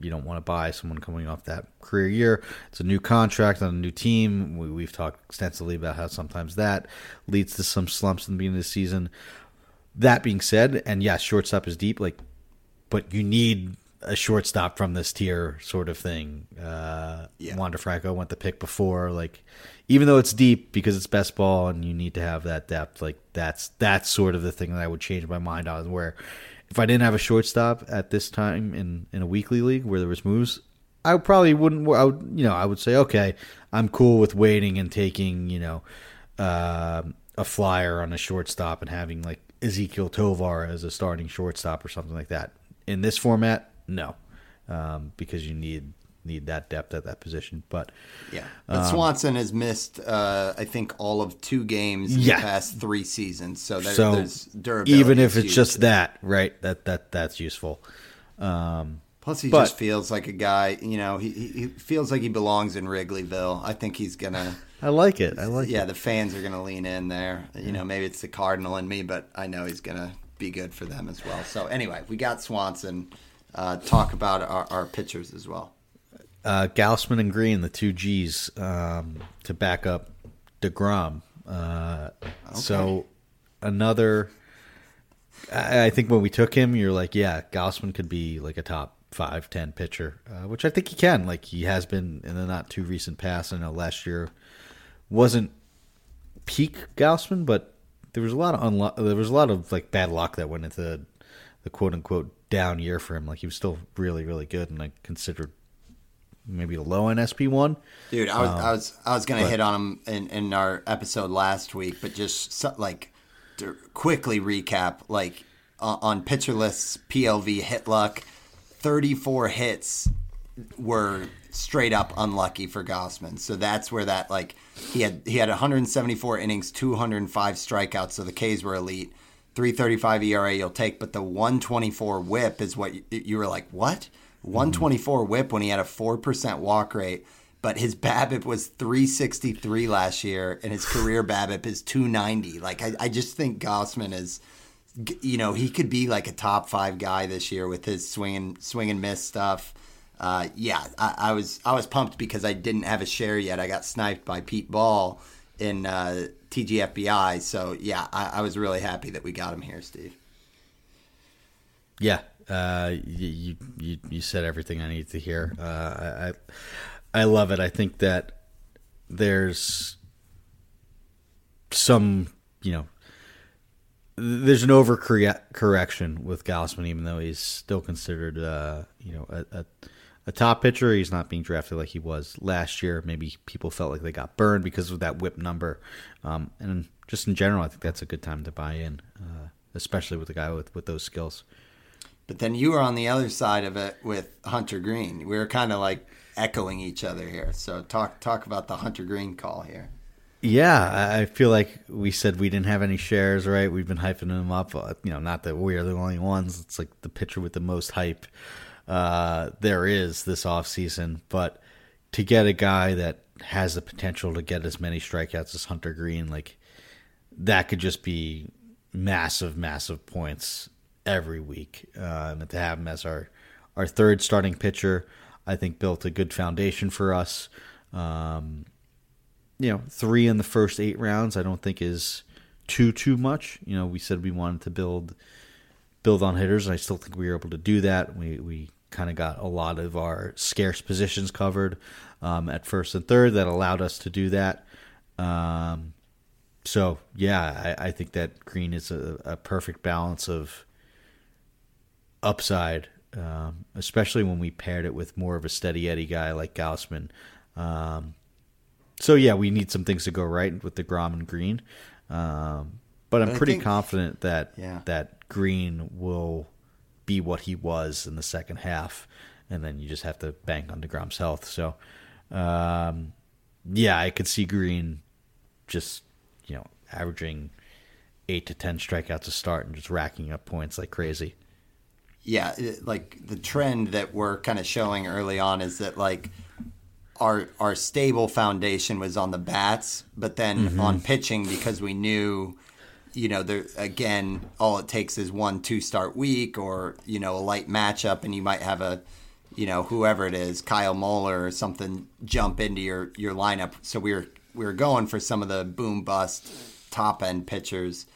you don't want to buy someone coming off that career year. It's a new contract on a new team. We, we've talked extensively about how sometimes that leads to some slumps in the beginning of the season. That being said, and yes, shortstop is deep, like, but you need a shortstop from this tier sort of thing. Uh, Yeah. Wander Franco went the pick before, like even though it's deep because it's best ball and you need to have that depth, like that's that's sort of the thing that I would change my mind on. Where if I didn't have a shortstop at this time in in a weekly league where there was moves, I probably wouldn't. I would you know I would say okay, I'm cool with waiting and taking you know uh, a flyer on a shortstop and having like Ezequiel Tovar as a starting shortstop or something like that. In this format, no, um, because you need need that depth at that position. But Yeah, but Swanson has missed, uh, I think, all of two games in Yeah. the past three seasons. So, there, so there's durability. even if it's just that, right? That that that's useful. Um, Plus, he but- just feels like a guy. You know, he, he feels like he belongs in Wrigleyville. I think he's gonna. I like it. I like yeah, it. the fans are gonna lean in there. You know, maybe it's the Cardinal in me, but I know he's gonna be good for them as well. So anyway, we got Swanson. Uh, talk about our, our pitchers as well. Uh, Gausman and Greene, the two G's, um, to back up Degrom. Uh, So another, I, I think when we took him, you're like, yeah, Gausman could be like a top five, ten pitcher, uh, which I think he can. Like he has been in the not too recent past. I know last year wasn't peak Gausman, but there was a lot of unlo- there was a lot of like bad luck that went into the, the quote unquote down year for him. Like he was still really, really good, and I considered maybe a low end SP one. Dude, I was Um, I was I was gonna hit on him in, in our episode last week, but just so, like to quickly recap, like uh, on pitcher lists, PLV hit luck, thirty four hits were straight up unlucky for Gausman. So that's where that like he had he had 174 innings, 205 strikeouts. So the K's were elite. 335 ERA you'll take, but the 124 WHIP is what you, you were like. What? 124 WHIP when he had a four percent walk rate, but his BABIP was 363 last year, and his career BABIP is 290. Like I, I just think Gausman is you know, he could be like a top five guy this year with his swing and swing and miss stuff. Uh, yeah, I, I was I was pumped because I didn't have a share yet. I got sniped by Pete Ball in uh, TGFBI, so yeah, I, I was really happy that we got him here, Steve. Yeah, uh, you, you you said everything I need to hear. Uh, I, I love it. I think that there's some you know there's an overcorrection with Gausman, even though he's still considered uh, you know a, a a top pitcher. He's not being drafted like he was last year. Maybe people felt like they got burned because of that whip number, um, and just in general, I think that's a good time to buy in, uh, especially with a guy with with those skills. But then you were on the other side of it with Hunter Greene. We were kind of like echoing each other here. So talk talk about the Hunter Greene call here. Yeah, I feel like we said we didn't have any shares, right? We've been hyping them up. uh, You know, not that we are the only ones. It's like the pitcher with the most hype uh, there is this offseason. But to get a guy that has the potential to get as many strikeouts as Hunter Greene, like that could just be massive, massive points every week. Uh, and to have him as our our third starting pitcher, I think built a good foundation for us. Um, you know, three in the first eight rounds, I don't think is too too much. You know, we said we wanted to build build on hitters, and I still think we were able to do that. We we kind of got a lot of our scarce positions covered um, at first and third that allowed us to do that. Um, so yeah, I, I think that Greene is a, a perfect balance of upside, um, especially when we paired it with more of a steady Eddie guy like Gausman. Um, so yeah, we need some things to go right with the Grom and Greene, um, but I'm But pretty think- confident that Yeah. that Greene will be what he was in the second half, and then you just have to bank on Degrom's health. So, um, yeah, I could see Greene just you know averaging eight to ten strikeouts a start and just racking up points like crazy. Yeah, it, like the trend that we're kind of showing early on is that like our our stable foundation was on the bats, but then Mm-hmm. on pitching because we knew, you know, there again, all it takes is one two start week or you know a light matchup, and you might have a, you know, whoever it is, Kyle Muller or something, jump into your your lineup. So we were we were going for some of the boom bust top end pitchers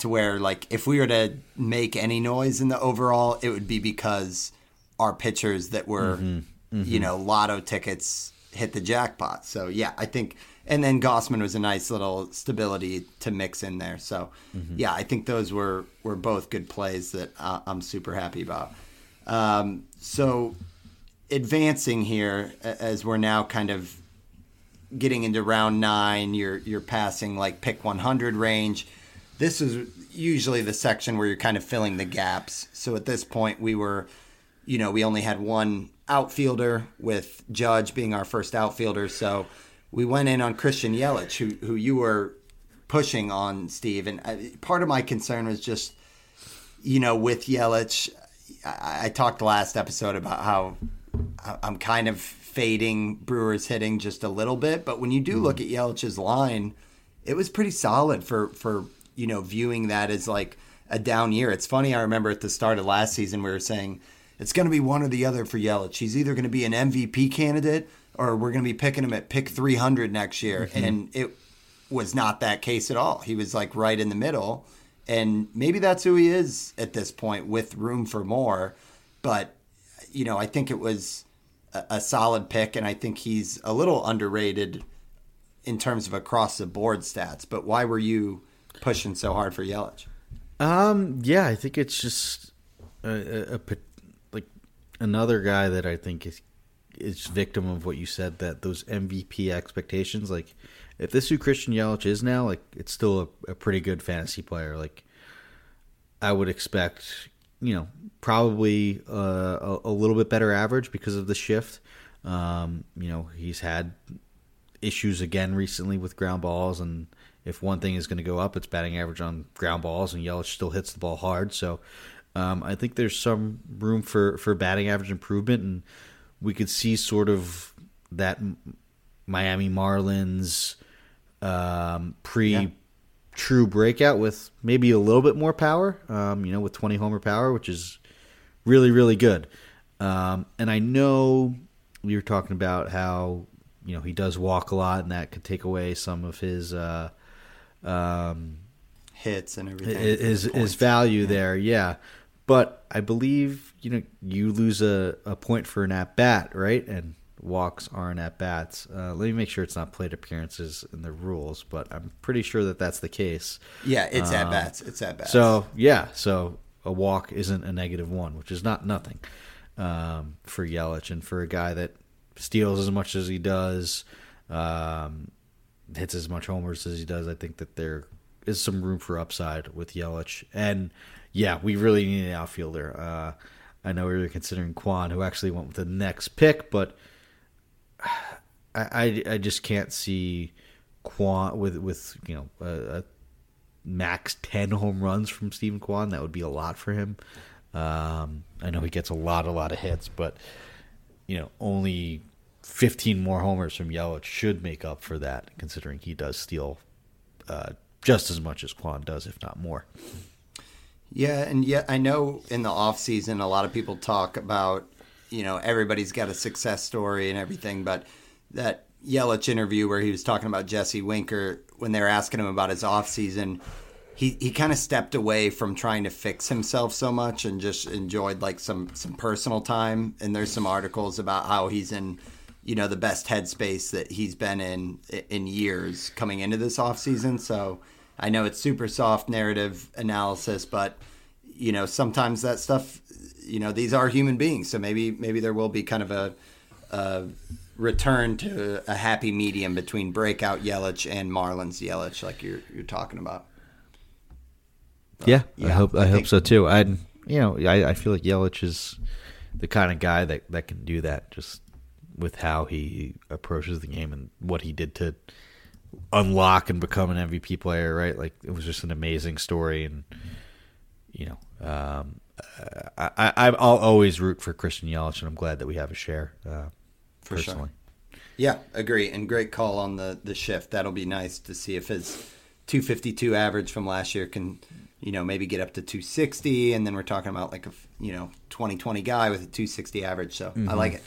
to where like if we were to make any noise in the overall, it would be because our pitchers that were you know lotto tickets hit the jackpot. So yeah, I think and then Gausman was a nice little stability to mix in there. So yeah, I think those were were both good plays that uh, I'm super happy about. Um, so advancing here as we're now kind of getting into round nine, you're you're passing like pick 100 range. This is usually the section where you're kind of filling the gaps. So at this point, we were, you know, we only had one outfielder with Judge being our first outfielder. So we went in on Christian Yelich, who who you were pushing on Steve, and I, part of my concern was just, you know, with Yelich. I, I talked last episode about how I'm kind of fading Brewers hitting just a little bit, but when you do look at Yelich's line, it was pretty solid for for you know viewing that as like a down year. It's funny. I remember at the start of last season we were saying it's going to be one or the other for Yelich. He's either going to be an MVP candidate or we're going to be picking him at pick 300 next year, mm-hmm. and it was not that case at all. He was like right in the middle. And maybe that's who he is at this point with room for more. But, you know, I think it was a, a solid pick. And I think he's a little underrated in terms of across the board stats. But why were you pushing so hard for Yelich? Um, yeah, I think it's just a, a, a like another guy that I think is is victim of what you said that those MVP expectations. Like, if this is who Christian Yelich is now, like it's still a, a pretty good fantasy player. Like, I would expect, you know, probably uh, a, a little bit better average because of the shift. Um, you know, he's had issues again recently with ground balls, and if one thing is going to go up, it's batting average on ground balls, and Yelich still hits the ball hard. So um, I think there's some room for for batting average improvement, and we could see sort of that Miami Marlins um, pre. Yeah. True breakout with maybe a little bit more power, um, you know, with 20 homer power, which is really, really good. Um, and I know you were talking about how you know he does walk a lot, and that could take away some of his uh, um, Hits and everything. is his value there. Yeah, but I believe you know you lose a, a point for an at bat, right? And walks aren't at bats. Uh, let me make sure it's not plate appearances in the rules, but I'm pretty sure that that's the case. Yeah, it's at bats. It's at bats. So yeah, so a walk isn't a negative one, which is not nothing um, for Yelich and for a guy that steals as much as he does, um, hits as much homers as he does. I think that there is some room for upside with Yelich, and yeah, we really need an outfielder. Uh, I know we were considering Kwan, who actually went with the next pick, but I I, I just can't see Kwan with with you know a, a max 10 home runs from Stephen Kwan. That would be a lot for him. Um, I know he gets a lot, a lot of hits, but you know, only 15 more homers from Yelich should make up for that, considering he does steal uh, just as much as Kwan does, if not more. Yeah, and yeah, I know in the off season a lot of people talk about, you know, everybody's got a success story and everything, but that Yelich interview where he was talking about Jesse Winker when they were asking him about his off season, he, he kind of stepped away from trying to fix himself so much and just enjoyed like some some personal time. And there's some articles about how he's in, you know, the best headspace that he's been in in years coming into this off season. So I know it's super soft narrative analysis, but you know sometimes that stuff, you know, these are human beings. So maybe maybe there will be kind of a, a return to a happy medium between breakout Yelich and Marlins Yelich, like you're you're talking about. Yeah, I hope I, I hope so too. I, you know, I, I feel like Yelich is the kind of guy that that can do that, just with how he approaches the game and what he did to unlock and become an MVP player. Right, like it was just an amazing story, and you know, um, I, I I'll always root for Christian Yelich, and I'm glad that we have a share. Uh, For sure. personally. Yeah, agree. And great call on the the shift. That'll be nice to see if his 252 average from last year can, you know, maybe get up to 260. And then we're talking about like a, you know, 2020 guy with a 260 average. So mm-hmm. I like it.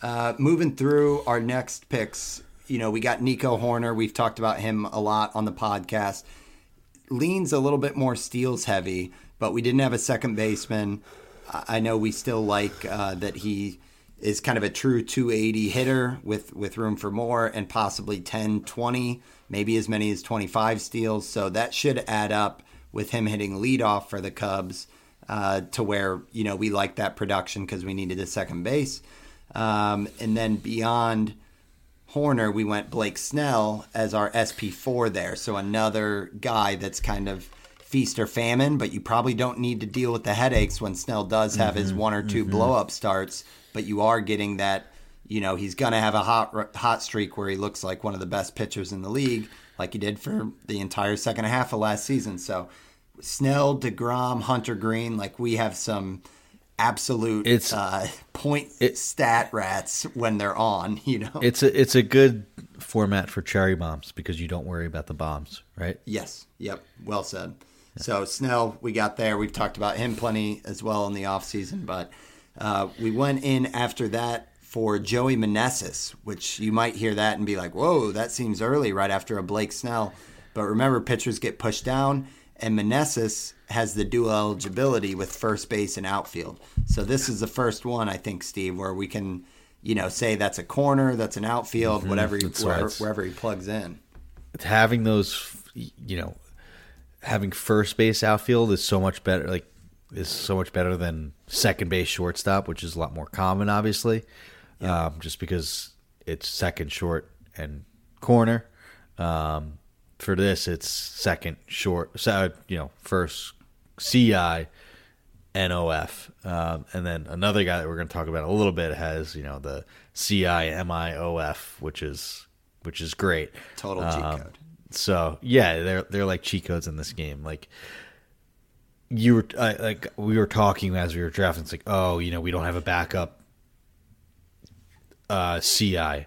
Uh, moving through our next picks, you know, we got Nico Hoerner. We've talked about him a lot on the podcast. Leans a little bit more steals heavy, but we didn't have a second baseman. I know we still like uh, that he is kind of a true 280 hitter with, with room for more and possibly 10, 20, maybe as many as 25 steals. So that should add up with him hitting leadoff for the Cubs uh, to where, you know, we like that production because we needed a second base. Um, and then beyond Hoerner, we went Blake Snell as our SP4 there. So another guy that's kind of feast or famine, but you probably don't need to deal with the headaches when Snell does have mm-hmm, his one or 2 mm-hmm. blow up starts. But you are getting that, you know, he's going to have a hot hot streak where he looks like one of the best pitchers in the league, like he did for the entire second half of last season. So Snell, DeGrom, Hunter Greene, like we have some absolute it's uh, point it, stat rats when they're on. You know, it's a it's a good format for cherry bombs because you don't worry about the bombs, right? Yes. Yep. Well said. Yeah. So Snell, we got there. We've talked about him plenty as well in the off season, but uh, we went in after that for Joey Meneses, which you might hear that and be like, "Whoa, that seems early, right after a Blake Snell." But remember, pitchers get pushed down, and Meneses has the dual eligibility with first base and outfield. So this is the first one I think, Steve, where we can, you know, say that's a corner, that's an outfield, mm-hmm. whatever, he, wherever, wherever he plugs in. Having those, you know, having first base outfield is so much better. Like is so much better than second base shortstop, which is a lot more common, obviously, yeah. um, just because it's second short and corner. Um, for this, it's second short, so you know, first CI, NOF. Um, and then another guy that we're going to talk about a little bit has, you know, the CI MIOF, which is which is great. Total cheat um, code. So yeah, they're they're like cheat codes in this game. Like you were uh, like we were talking as we were drafting. It's like, oh, you know, we don't have a backup uh, CI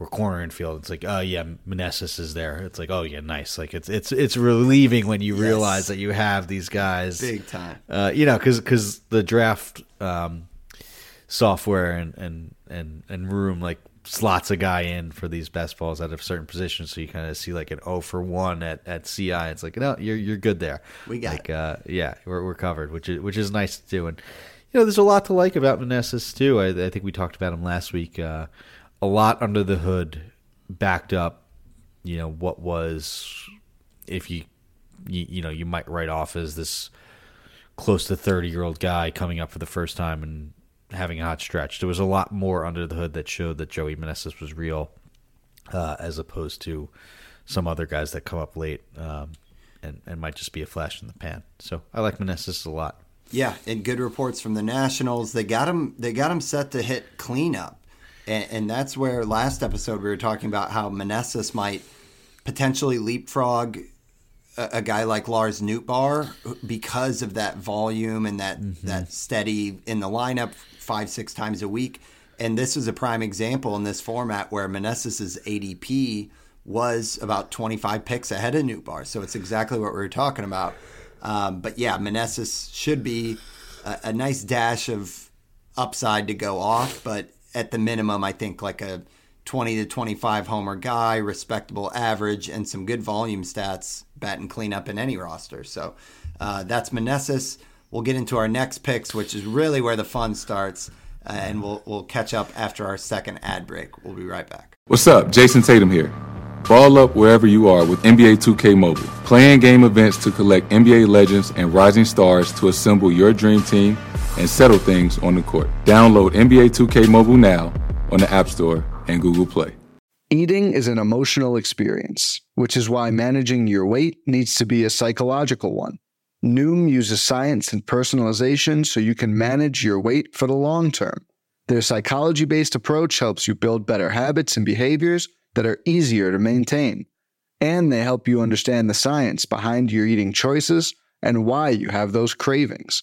or corner infield. It's like, oh yeah, Meneses is there. It's like, oh yeah, nice. Like it's it's it's relieving when you yes. realize that you have these guys big time. Uh, you know, because because the draft um, software and and and and room like slots a guy in for these best balls at a certain position, so you kind of see like an O for one at, at CI. It's like no, you're you're good there. We got like, uh, yeah, we're we're covered, which is which is nice to do. And you know, there's a lot to like about Meneses too. I, I think we talked about him last week. Uh, a lot under the hood, backed up. You know what was, if you, you, you know, you might write off as this close to thirty year old guy coming up for the first time and having a hot stretch. There was a lot more under the hood that showed that Joey Meneses was real, uh, as opposed to some other guys that come up late um, and and might just be a flash in the pan. So I like Meneses a lot. Yeah, and good reports from the Nationals. They got him. They got him set to hit cleanup and, and that's where last episode we were talking about how Meneses might potentially leapfrog a, a, guy like Lars Nootbaar because of that volume and that mm-hmm. that steady in the lineup five six times a week. And this is a prime example in this format where Meneses's ADP was about 25 picks ahead of Nootbaar. So it's exactly what we were talking about. Um, but yeah, Meneses should be a, a nice dash of upside to go off, but at the minimum, I think like a 20 to 25 homer guy, respectable average, and some good volume stats, bat and cleanup in any roster. So uh, that's Meneses. We'll get into our next picks, which is really where the fun starts, uh, and we'll we'll catch up after our second ad break. We'll be right back. What's up, Jayson Tatum here. Ball up wherever you are with NBA 2K Mobile. Playing game events to collect NBA legends and rising stars to assemble your dream team and settle things on the court. Download NBA 2K Mobile now on the App Store and Google Play. Eating is an emotional experience, which is why managing your weight needs to be a psychological one. Noom uses science and personalization so you can manage your weight for the long term. Their psychology based approach helps you build better habits and behaviors that are easier to maintain. And they help you understand the science behind your eating choices and why you have those cravings.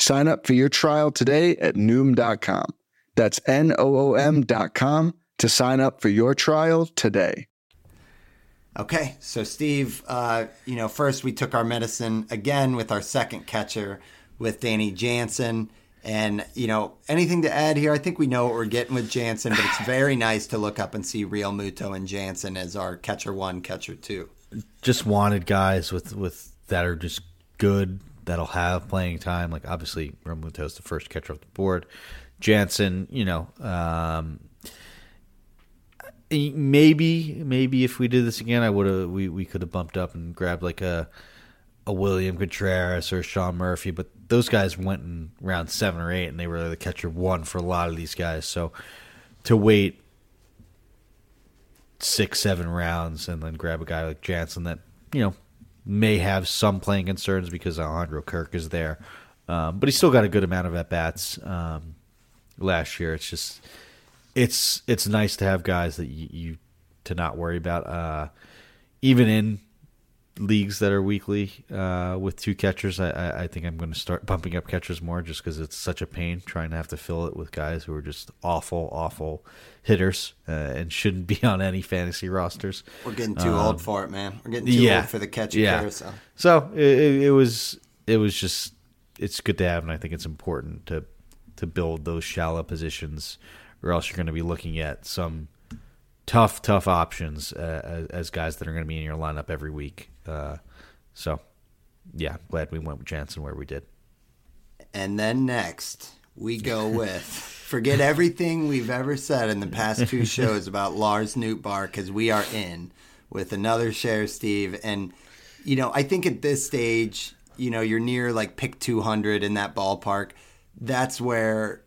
Sign up for your trial today at Noom.com. That's N O O M.com to sign up for your trial today. Okay, so Steve, uh, you know, first we took our medicine again with our second catcher with Danny Jansen. And, you know, anything to add here? I think we know what we're getting with Jansen, but it's very nice to look up and see Realmuto and Jansen as our catcher one, catcher two. Just wanted guys with, with that are just good, that'll have playing time. Like, obviously, Realmuto is the first catcher off the board. Jansen, you know, um, maybe maybe if we did this again, I would have we, we could have bumped up and grabbed like a a William Contreras or Sean Murphy, but those guys went in round seven or eight, and they were the catcher one for a lot of these guys. So to wait six, seven rounds and then grab a guy like Jansen that you know may have some playing concerns because Alejandro Kirk is there, um, but he still got a good amount of at bats um, last year. It's just it's it's nice to have guys that you, you to not worry about. Uh, even in leagues that are weekly uh, with two catchers, I, I think I'm going to start bumping up catchers more just because it's such a pain trying to have to fill it with guys who are just awful, awful hitters uh, and shouldn't be on any fantasy rosters. We're getting too um, old for it, man. We're getting too yeah, old for the catcher yeah. carousel. So it, it was it was just it's good to have, and I think it's important to to build those shallow positions or else you're going to be looking at some tough, tough options uh, as, as, guys that are going to be in your lineup every week. Uh, so, yeah, glad we went with Jansen where we did. And then next, we go with forget everything we've ever said in the past two shows about Lars Nootbaar because we are in with another share, Steve. And, you know, I think at this stage, you know, you're near like pick 200 in that ballpark. That's where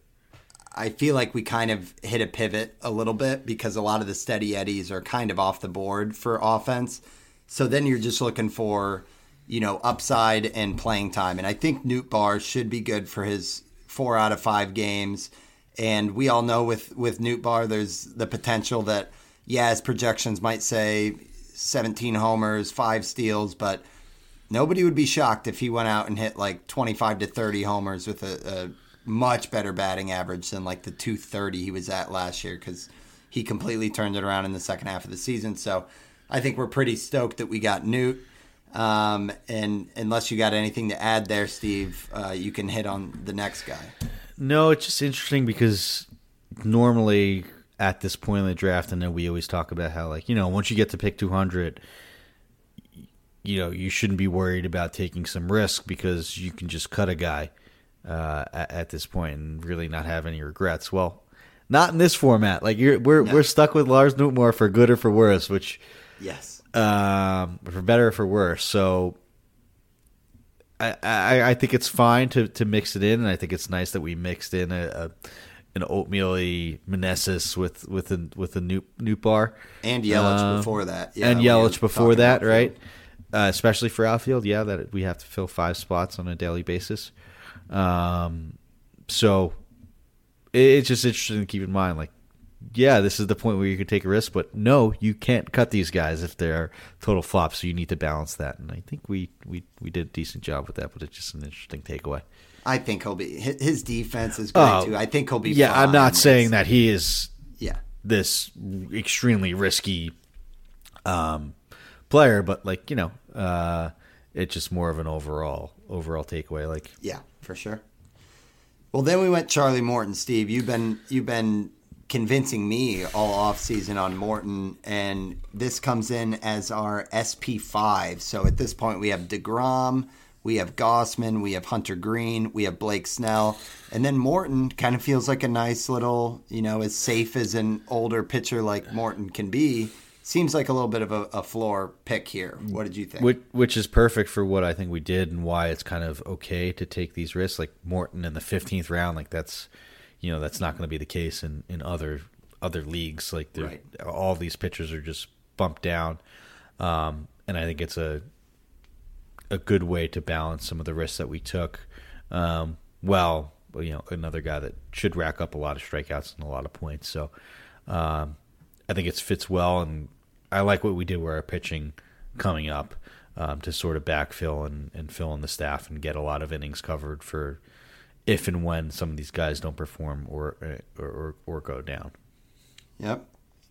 I feel like we kind of hit a pivot a little bit because a lot of the steady eddies are kind of off the board for offense. So then you're just looking for, you know, upside and playing time. And I think Nootbaar should be good for his four out of five games. And we all know with with Nootbaar, there's the potential that yeah, his projections might say 17 homers, five steals, but nobody would be shocked if he went out and hit like 25 to 30 homers with a, a much better batting average than like the 230 he was at last year because he completely turned it around in the second half of the season. So I think we're pretty stoked that we got Newt. Um, and unless you got anything to add there, Steve, uh, you can hit on the next guy. No, it's just interesting because normally at this point in the draft, I know we always talk about how, like, you know, once you get to pick 200, you know, you shouldn't be worried about taking some risk because you can just cut a guy uh, at, at, this point and really not have any regrets. Well, not in this format. Like we're no. we're stuck with Lars Nootbaar for good or for worse, which yes, um, for better or for worse. So I, I, I think it's fine to, to mix it in, and I think it's nice that we mixed in a, a an oatmeal Meneses with with a with a new new bar and Yelich um, before that, yeah, and Yelich before that, right? Uh, especially for outfield, yeah, that we have to fill five spots on a daily basis. Um, so it's just interesting to keep in mind, like, yeah, this is the point where you can take a risk, but no, you can't cut these guys if they're total flops. So you need to balance that, and I think we we we did a decent job with that. But it's just an interesting takeaway. I think he'll be his defense is great oh, too. I think he'll be. Yeah, I'm not saying that he is. Yeah. This extremely risky um, player, but like you know, uh, it's just more of an overall overall takeaway. Like yeah, for sure. Well, then we went Charlie Morton. Steve, you've been you've been convincing me all off season on Morton, and this comes in as our SP five. So at this point, we have Degrom, we have Gausman, we have Hunter Greene, we have Blake Snell, and then Morton kind of feels like a nice little, you know, as safe as an older pitcher like Morton can be seems like a little bit of a, a, floor pick here. What did you think? Which, which, is perfect for what I think we did and why it's kind of okay to take these risks. Like Morton in the 15th round, like that's, you know that's not going to be the case in in other other leagues. Like Right. all these pitchers are just bumped down, um, and I think it's a a good way to balance some of the risks that we took. Um, well, you know, another guy that should rack up a lot of strikeouts and a lot of points. So um, I think it fits well, and I like what we did with our pitching coming up um, to sort of backfill and, and fill in the staff and get a lot of innings covered for if and when some of these guys don't perform or or, or, or go down. Yep.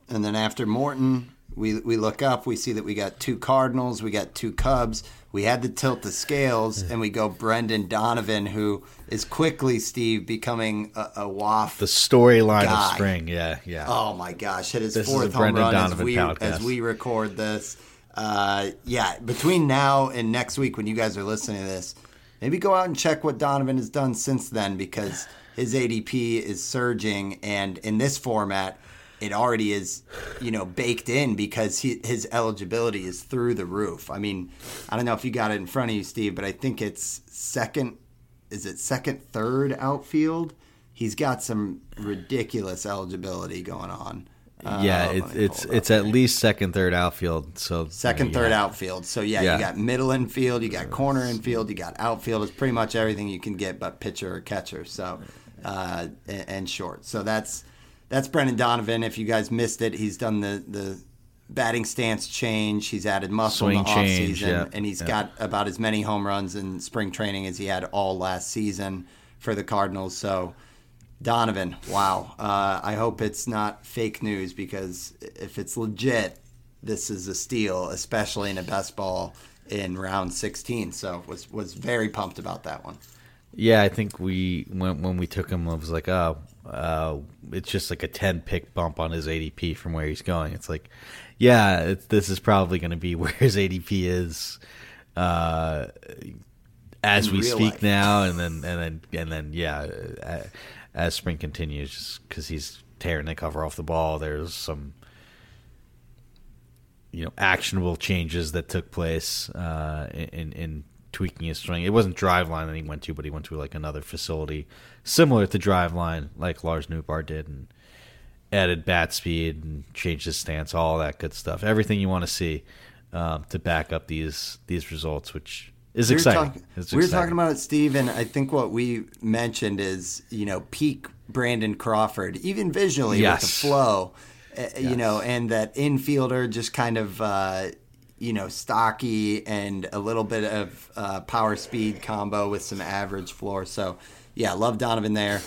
And then after Morton, we we look up, we see that we got two Cardinals, we got two Cubs. We had to tilt the scales, and we go Brendan Donovan, who is quickly Steve becoming a, a waft. The storyline of spring, yeah, yeah. Oh my gosh! Hit his This fourth home Brendan run as we podcast. as we record this. Uh, yeah, between now and next week, when you guys are listening to this, maybe go out and check what Donovan has done since then because his ADP is surging, and in this format, it already is, you know, baked in because he, his eligibility is through the roof. I mean, I don't know if you got it in front of you, Steve, but I think it's second. Is it second, third outfield? He's got some ridiculous eligibility going on. Yeah, Uh, it, let me it's it's up at least second, third outfield. So second, third outfield. So yeah, Yeah. you got middle infield, you got corner infield, you got outfield. It's pretty much everything you can get, but pitcher or catcher. So uh, and, and short. So that's that's Brendan Donovan. If you guys missed it, he's done the the batting stance change. He's added muscle in Swing the off change, season, yeah, and he's yeah. got about as many home runs in spring training as he had all last season for the Cardinals. So. Donovan, wow. Uh, I hope it's not fake news because if it's legit, this is a steal, especially in a best ball in round 16. So was was very pumped about that one. Yeah, I think we when when we took him, I was like, oh, uh, it's just like a ten pick bump on his ADP from where he's going. It's like, yeah, it's, this is probably going to be where his ADP is uh, as In we speak life. now, and then and then and then yeah, uh, as spring continues, because he's tearing the cover off the ball, there's some you know actionable changes that took place uh, in in tweaking his swing. It wasn't Driveline that he went to, but he went to like another facility similar to Driveline, like Lars Nootbaar did, and added bat speed and changed his stance, all that good stuff. Everything you want to see um, to back up these these results, which is We were exciting. talk- It's we were exciting. talking about it, Steve, and I think what we mentioned is, you know, peak Brandon Crawford, even visually with the flow, uh, you know, and that infielder just kind of, uh, you know, stocky and a little bit of uh, power speed combo with some average floor. So, yeah, love Donovan there.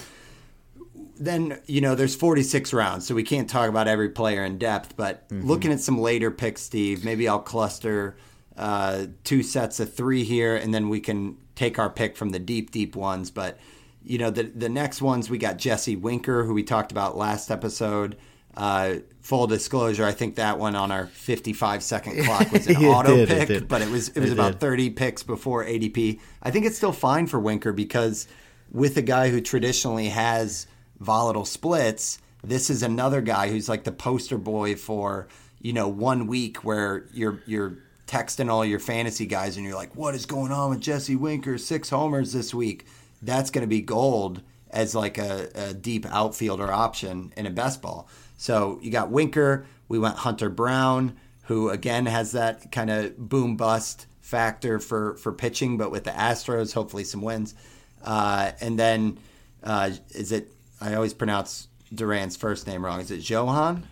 Then, you know, there's 46 rounds, so we can't talk about every player in depth, but Mm-hmm. looking at some later picks, Steve, maybe I'll cluster uh, two sets of three here, and then we can take our pick from the deep, deep ones. But, you know, the, the next ones, we got Jesse Winker, who we talked about last episode. Uh, full disclosure, I think that one on our 55 second clock was an auto did, pick, did. but it was it was It about did. 30 picks before ADP. I think it's still fine for Winker because with a guy who traditionally has volatile splits, this is another guy who's like the poster boy for, you know, one week where you're you're texting all your fantasy guys and you're like, "What is going on with Jesse Winker? Six homers this week." That's going to be gold as like a, a deep outfielder option in a best ball. So you got Winker. We went Hunter Brown, who again has that kind of boom bust factor for for pitching, but with the Astros, hopefully some wins. Uh, and then uh, is it? I always pronounce Duran's first name wrong. Is it Johan?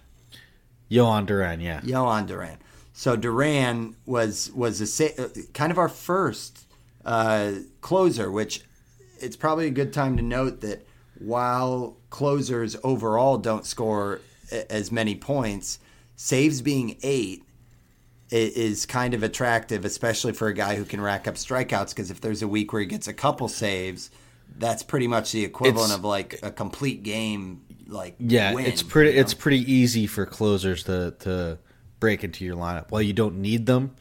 Johan Duran, yeah. Johan Duran. So Duran was was a kind of our first uh, closer, which it's probably a good time to note that while closers overall don't score as many points, saves being eight is kind of attractive, especially for a guy who can rack up strikeouts. Because if there's a week where he gets a couple saves, that's pretty much the equivalent It's- of like a complete game. Like Yeah, win, it's pretty. you know? It's pretty easy for closers to to break into your lineup. While you don't need them,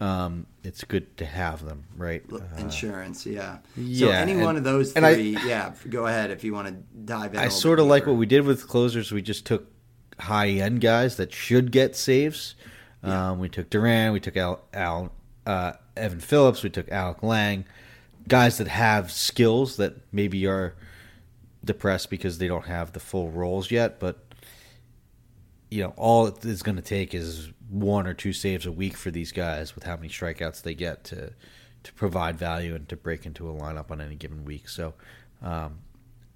um, it's good to have them, right? Uh, insurance. Yeah. so any and- one of those and I- three, yeah. Go ahead if you want to dive in. I sort of like what we did with closers. We just took high end guys that should get saves. Um, we took Duran, we took Al, Al uh, Evan Phillips, we took Alex Lange, guys that have skills that maybe are depressed because they don't have the full roles yet, but you know, all it is going to take is one or two saves a week for these guys with how many strikeouts they get to to provide value and to break into a lineup on any given week. So, um,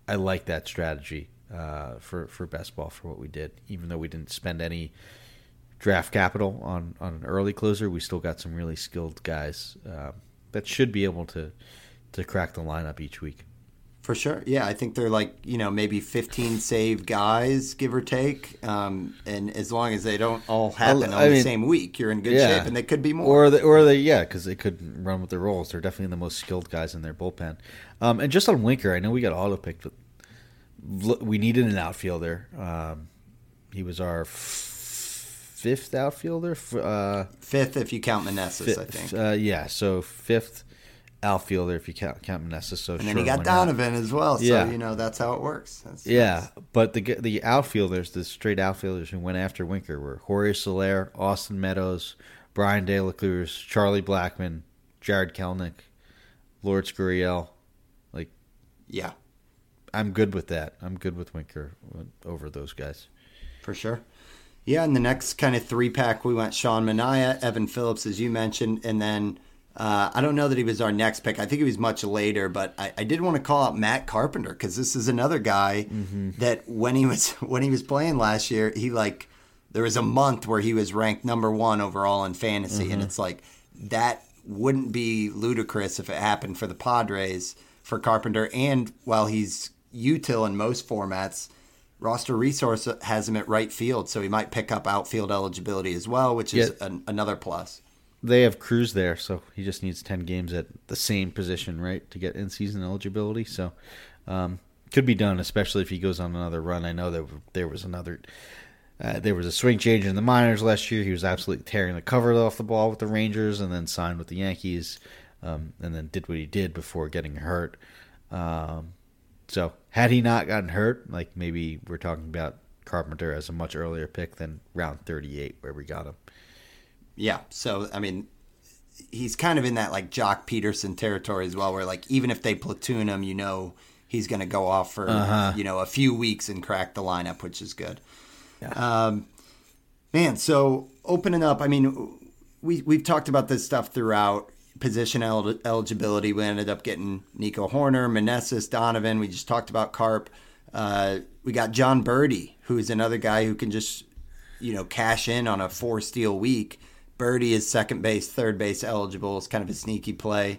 I like that strategy uh, for for best ball for what we did, even though we didn't spend any draft capital on on an early closer. We still got some really skilled guys uh, that should be able to to crack the lineup each week. For sure. Yeah, I think they're like, you know, maybe 15 save guys, give or take. Um, and as long as they don't all happen Well, on I the same week, you're in good yeah. shape, and they could be more. Or the, or they yeah, because they could run with their roles. They're definitely the most skilled guys in their bullpen. Um, and just on Winker, I know we got auto picked, but we needed an outfielder. Um, he was our f- fifth outfielder. f- Uh, Fifth, if you count Meneses, I think. Uh, yeah, so fifth outfielder if you count count Meneses. So and then you got? Donovan as well. So, Yeah. you know, that's how it works. That's, Yeah, but the the outfielders, the straight outfielders who went after Winker were Jorge Soler, Austin Meadows, Bryan De La Cruz, Charlie Blackmon, Jarred Kelenic, Lourdes Gurriel. Like yeah, I'm good with that. I'm good with Winker over those guys. for sure. Yeah, and the next kind of three pack, we went Sean Manaea, Evan Phillips, as you mentioned, and then uh, I don't know that he was our next pick. I think he was much later, but I, I did want to call out Matt Carpenter because this is another guy that when he was when he was playing last year, he like there was a month where he was ranked number one overall in fantasy, and it's like that wouldn't be ludicrous if it happened for the Padres for Carpenter. And while he's util in most formats, roster resource has him at right field, so he might pick up outfield eligibility as well, which is Yeah. an, another plus. They have Cruz there, so he just needs ten games at the same position, right, to get in season eligibility. So um, could be done, especially if he goes on another run. I know that there was another. Uh, there was a swing change in the minors last year. He was absolutely tearing the cover off the ball with the Rangers, and then signed with the Yankees, um, and then did what he did before getting hurt. Um, so had he not gotten hurt, like maybe we're talking about Carpenter as a much earlier pick than round thirty-eight where we got him. Yeah, so I mean, he's kind of in that like Joc Pederson territory as well, where like even if they platoon him, you know he's going to go off for you know a few weeks and crack the lineup, which is good. Um, man, so opening up, I mean, we we've talked about this stuff throughout position el- eligibility. We ended up getting Nico Hoerner, Meneses, Donovan. We just talked about Carp. Uh, we got Jon Berti, who is another guy who can just you know cash in on a four steal week. Berti is second base, third base eligible. It's kind of a sneaky play.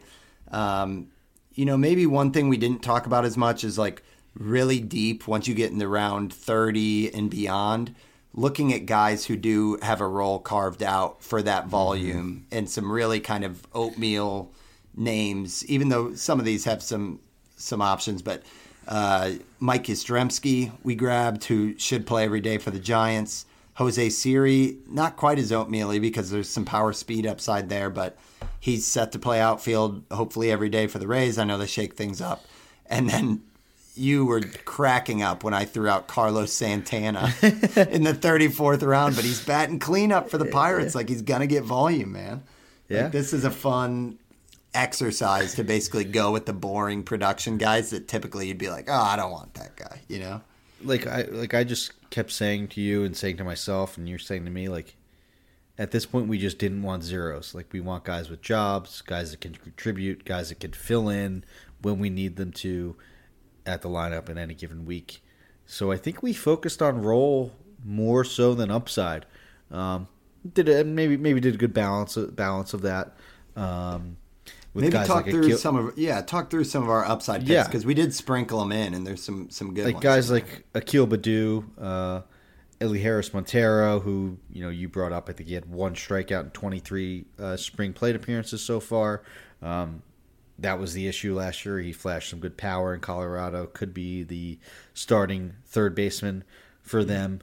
Um, you know, maybe one thing we didn't talk about as much is like really deep once you get in the round 30 and beyond, looking at guys who do have a role carved out for that volume and some really kind of oatmeal names, even though some of these have some some options, but uh, Mike Yastrzemski we grabbed who should play every day for the Giants. Jose Siri, not quite as oatmeal because there's some power speed upside there, but he's set to play outfield hopefully every day for the Rays. I know they shake things up. And then you were cracking up when I threw out Carlos Santana in the 34th round, but he's batting cleanup for the Pirates. Like he's going to get volume, man. Yeah. Like, this is a fun exercise to basically go with the boring production guys that typically you'd be like, oh, I don't want that guy, you know? Like I like I just kept saying to you and saying to myself, and you're saying to me, like at this point we just didn't want zeros. Like we want guys with jobs, guys that can contribute, guys that can fill in when we need them to at the lineup in any given week. So I think we focused on role more so than upside. Um, did it, maybe maybe did a good balance balance of that. Um, with Maybe guys talk like through Akil- some of yeah, talk through some of our upside picks Yeah. because we did sprinkle them in, and there's some some good like ones. guys like Akil Baddoo, uh, Elehuris Montero, who you know you brought up. I think he had one strikeout in 23 uh, spring plate appearances so far. Um, that was the issue last year. He flashed some good power in Colorado. Could be the starting third baseman for them.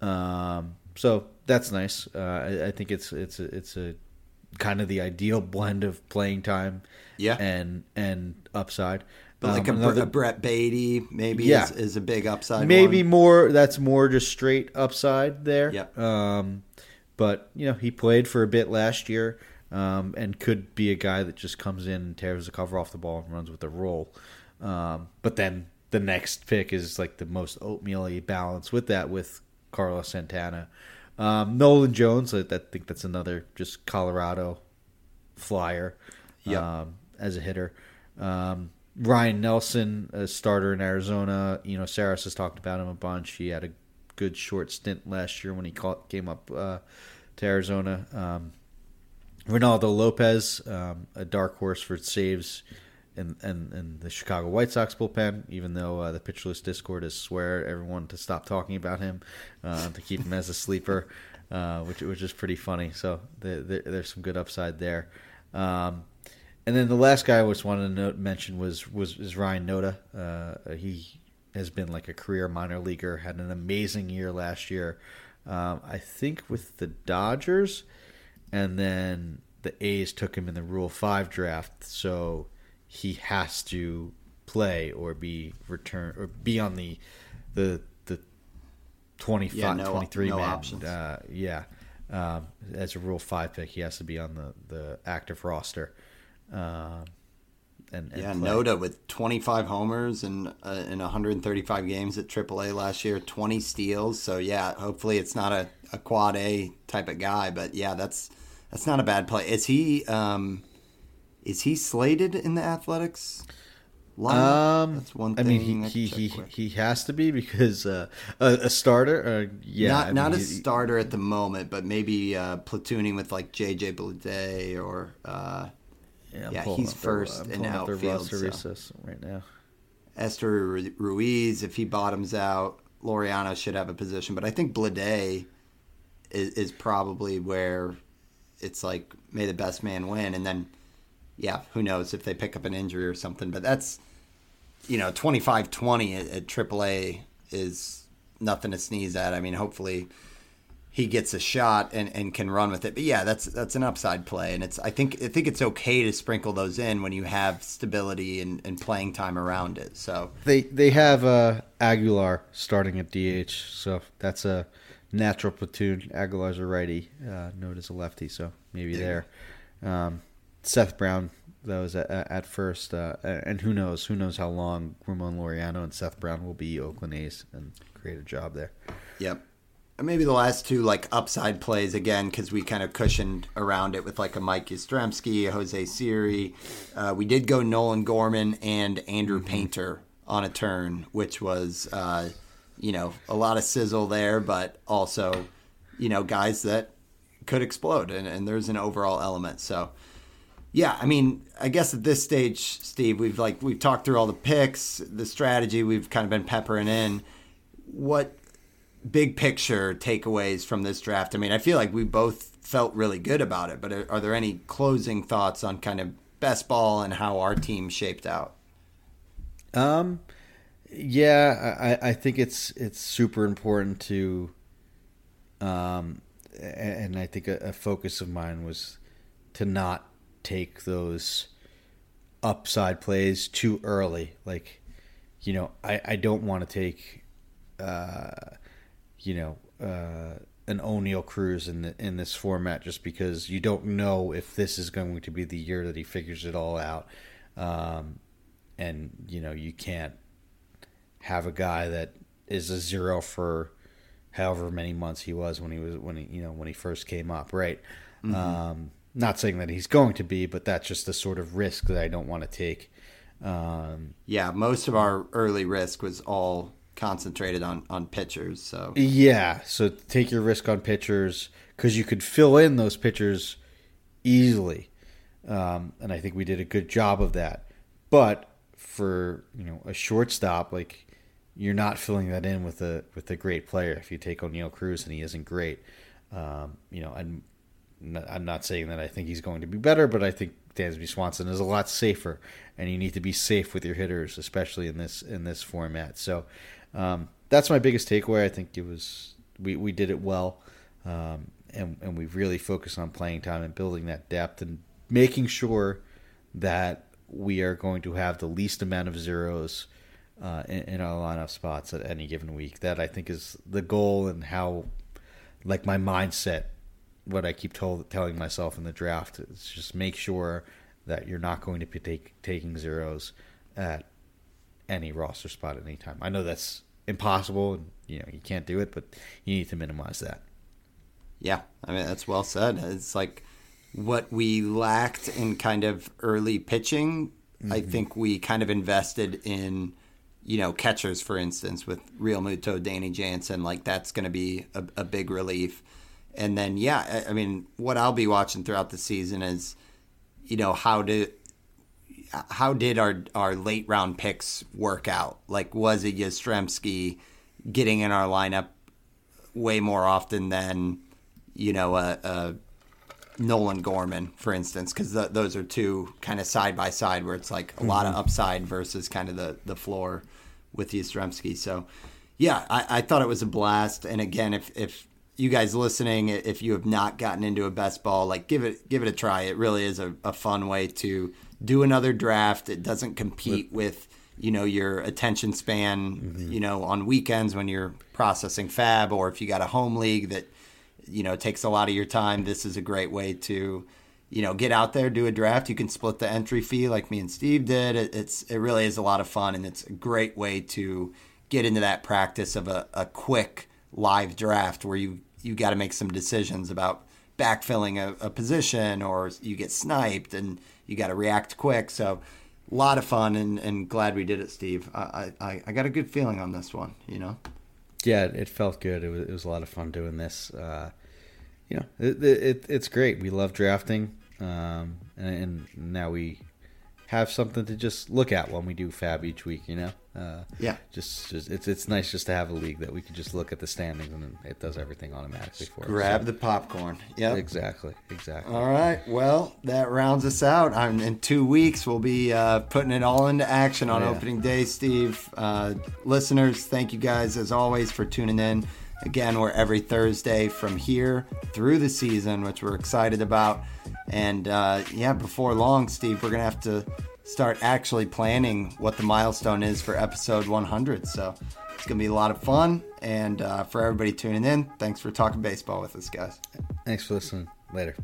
Um, so that's nice. Uh, I, I think it's it's a, it's a kind of the ideal blend of playing time, Yeah. and and upside. but like Um, a, another- a Brett Baty maybe Yeah. is, is a big upside. maybe one. more that's more just straight upside there Yep. um but you know he played for a bit last year um and could be a guy that just comes in and tears the cover off the ball and runs with the roll um but then the next pick is like the most oatmeal balance with that with Carlos Santana. Um, Nolan Jones, I, I, think that's another just Colorado flyer yep. um, as a hitter. Um, Ryne Nelson, a starter in Arizona. You know, Saras has talked about him a bunch. He had a good short stint last year when he caught, came up uh, to Arizona. Um, Reynaldo Lopez, um, a dark horse for saves in, in, the Chicago White Sox bullpen, even though uh, the Pitcher List Discord has swear everyone to stop talking about him uh, to keep him as a sleeper, uh, which which is pretty funny. So the, the, there's some good upside there. Um, and then the last guy I just wanted to note, mention was was is Ryan Noda. Uh, he has been like a career minor leaguer. Had an amazing year last year. Um, I think with the Dodgers, and then the A's took him in the Rule Five draft, so he has to play or be return or be on the the the 25 yeah, no, 23 no man options. Uh, yeah um, as a rule 5 pick he has to be on the the active roster um, and, and yeah, play. Noda with 25 homers and uh, in 135 games at AAA last year, 20 steals. So yeah, hopefully it's not a, a quad A type of guy, but yeah, that's that's not a bad play. Is he um, is he slated in the Athletics? Um, That's one thing. I mean, he he, he, he has to be because uh, a, a, starter. Uh, yeah, not I not mean, a starter at the moment, but maybe uh, platooning with like JJ Bleday or uh, yeah, yeah he's first in outfield so. right now. Esteury Ruiz, if he bottoms out, Laureano should have a position, but I think Bleday is, is probably where it's like may the best man win, and then yeah, who knows if they pick up an injury or something, but that's you know 25-20 at, at AAA is nothing to sneeze at. I mean, hopefully he gets a shot and, and can run with it. But yeah, that's that's an upside play, and it's I think I think it's okay to sprinkle those in when you have stability and, and playing time around it. So they they have uh, Aguilar starting at DH, so that's a natural platoon. Aguilar's a righty, uh, Note as a lefty, so maybe there. Um, Seth Brown was at, at first, uh, and who knows? Who knows how long Ramon Laureano and Seth Brown will be Oakland A's and create a job there. Yep maybe the last two like upside plays again because we kind of cushioned around it with like a Mike Yastrzemski, a Jose Siri. Uh, we did go Nolan Gorman and Andrew mm-hmm. Painter on a turn, which was uh, you know a lot of sizzle there, but also you know guys that could explode, and, and there's an overall element. So yeah, I mean, I guess at this stage, Steve, we've like we've talked through all the picks, the strategy, we've kind of been peppering in. What big picture takeaways from this draft? I mean, I feel like we both felt really good about it, but are, are there any closing thoughts on kind of best ball and how our team shaped out? Um, yeah, I, I think it's it's super important to, um, and I think a, a focus of mine was to not take those upside plays too early. Like, you know, I, I don't want to take uh, you know, uh, an Oneil Cruz in the, in this format just because you don't know if this is going to be the year that he figures it all out, um, and you know you can't have a guy that is a zero for however many months he was when he was when he you know when he first came up, right? Mm-hmm. Um, not saying that he's going to be, but that's just the sort of risk that I don't want to take. Um, yeah, most of our early risk was all concentrated on on pitchers. So yeah, so take your risk on pitchers because you could fill in those pitchers easily, um, and I think we did a good job of that. But for you know a shortstop, like you're not filling that in with a with a great player. If you take Oneil Cruz and he isn't great, um, you know, I'm I'm not saying that I think he's going to be better, but I think Dansby Swanson is a lot safer, and you need to be safe with your hitters, especially in this in this format. So um, that's my biggest takeaway. I think it was we, we did it well, um, and and we really focused on playing time and building that depth and making sure that we are going to have the least amount of zeros uh, in, in, our lineup spots at any given week. That I think is the goal and how, like my mindset, what I keep told, telling myself in the draft is just make sure that you're not going to be take, taking zeros at any roster spot at any time. I know that's impossible. And, you know, you can't do it, but you need to minimize that. Yeah, I mean that's well said. It's like what we lacked in kind of early pitching. Mm-hmm. I think we kind of invested in, you know, catchers, for instance, with Realmuto, Danny Jansen. Like that's going to be a, a, big relief. And then, yeah, I, I mean, what I'll be watching throughout the season is, you know, how did how did our our late round picks work out? Like, was it Yastrzemski getting in our lineup way more often than you know a, a Nolan Gorman, for instance, because those are two kind of side by side where it's like a mm-hmm. lot of mm-hmm. upside versus kind of the the floor with Yastrzemski. So, yeah, I, I thought it was a blast. And again, if if you guys listening, if you have not gotten into a best ball, like give it give it a try. It really is a, a fun way to do another draft. It doesn't compete with you know your attention span. Mm-hmm. You know on weekends when you're processing FAAB, or if you got a home league that you know takes a lot of your time. This is a great way to you know get out there do a draft you can split the entry fee like me and steve did it, it's it really is a lot of fun and it's a great way to get into that practice of a, a quick live draft where you you got to make some decisions about backfilling a, a, position or you get sniped and you got to react quick. So a lot of fun and, and glad we did it, Steve. I, I, I got a good feeling on this one, you know? Yeah, it felt good. It was, it was a lot of fun doing this. Uh, you know, it, it, it's great. We love drafting. Um, and, and now we have something to just look at when we do FAAB each week, you know? Uh, yeah, just, just it's it's nice just to have a league that we can just look at the standings and it does everything automatically for us. Grab so, the popcorn. Yeah, exactly, exactly. All right, well that rounds us out. I'm, in two weeks we'll be uh, putting it all into action on oh, yeah. opening day. Steve, uh, listeners, thank you guys as always for tuning in. Again, we're every Thursday from here through the season, which we're excited about. And uh, yeah, before long, Steve, we're gonna have to start actually planning what the milestone is for episode 100. So it's going to be a lot of fun. And uh, for everybody tuning in, thanks for talking baseball with us, guys. Thanks for listening. Later.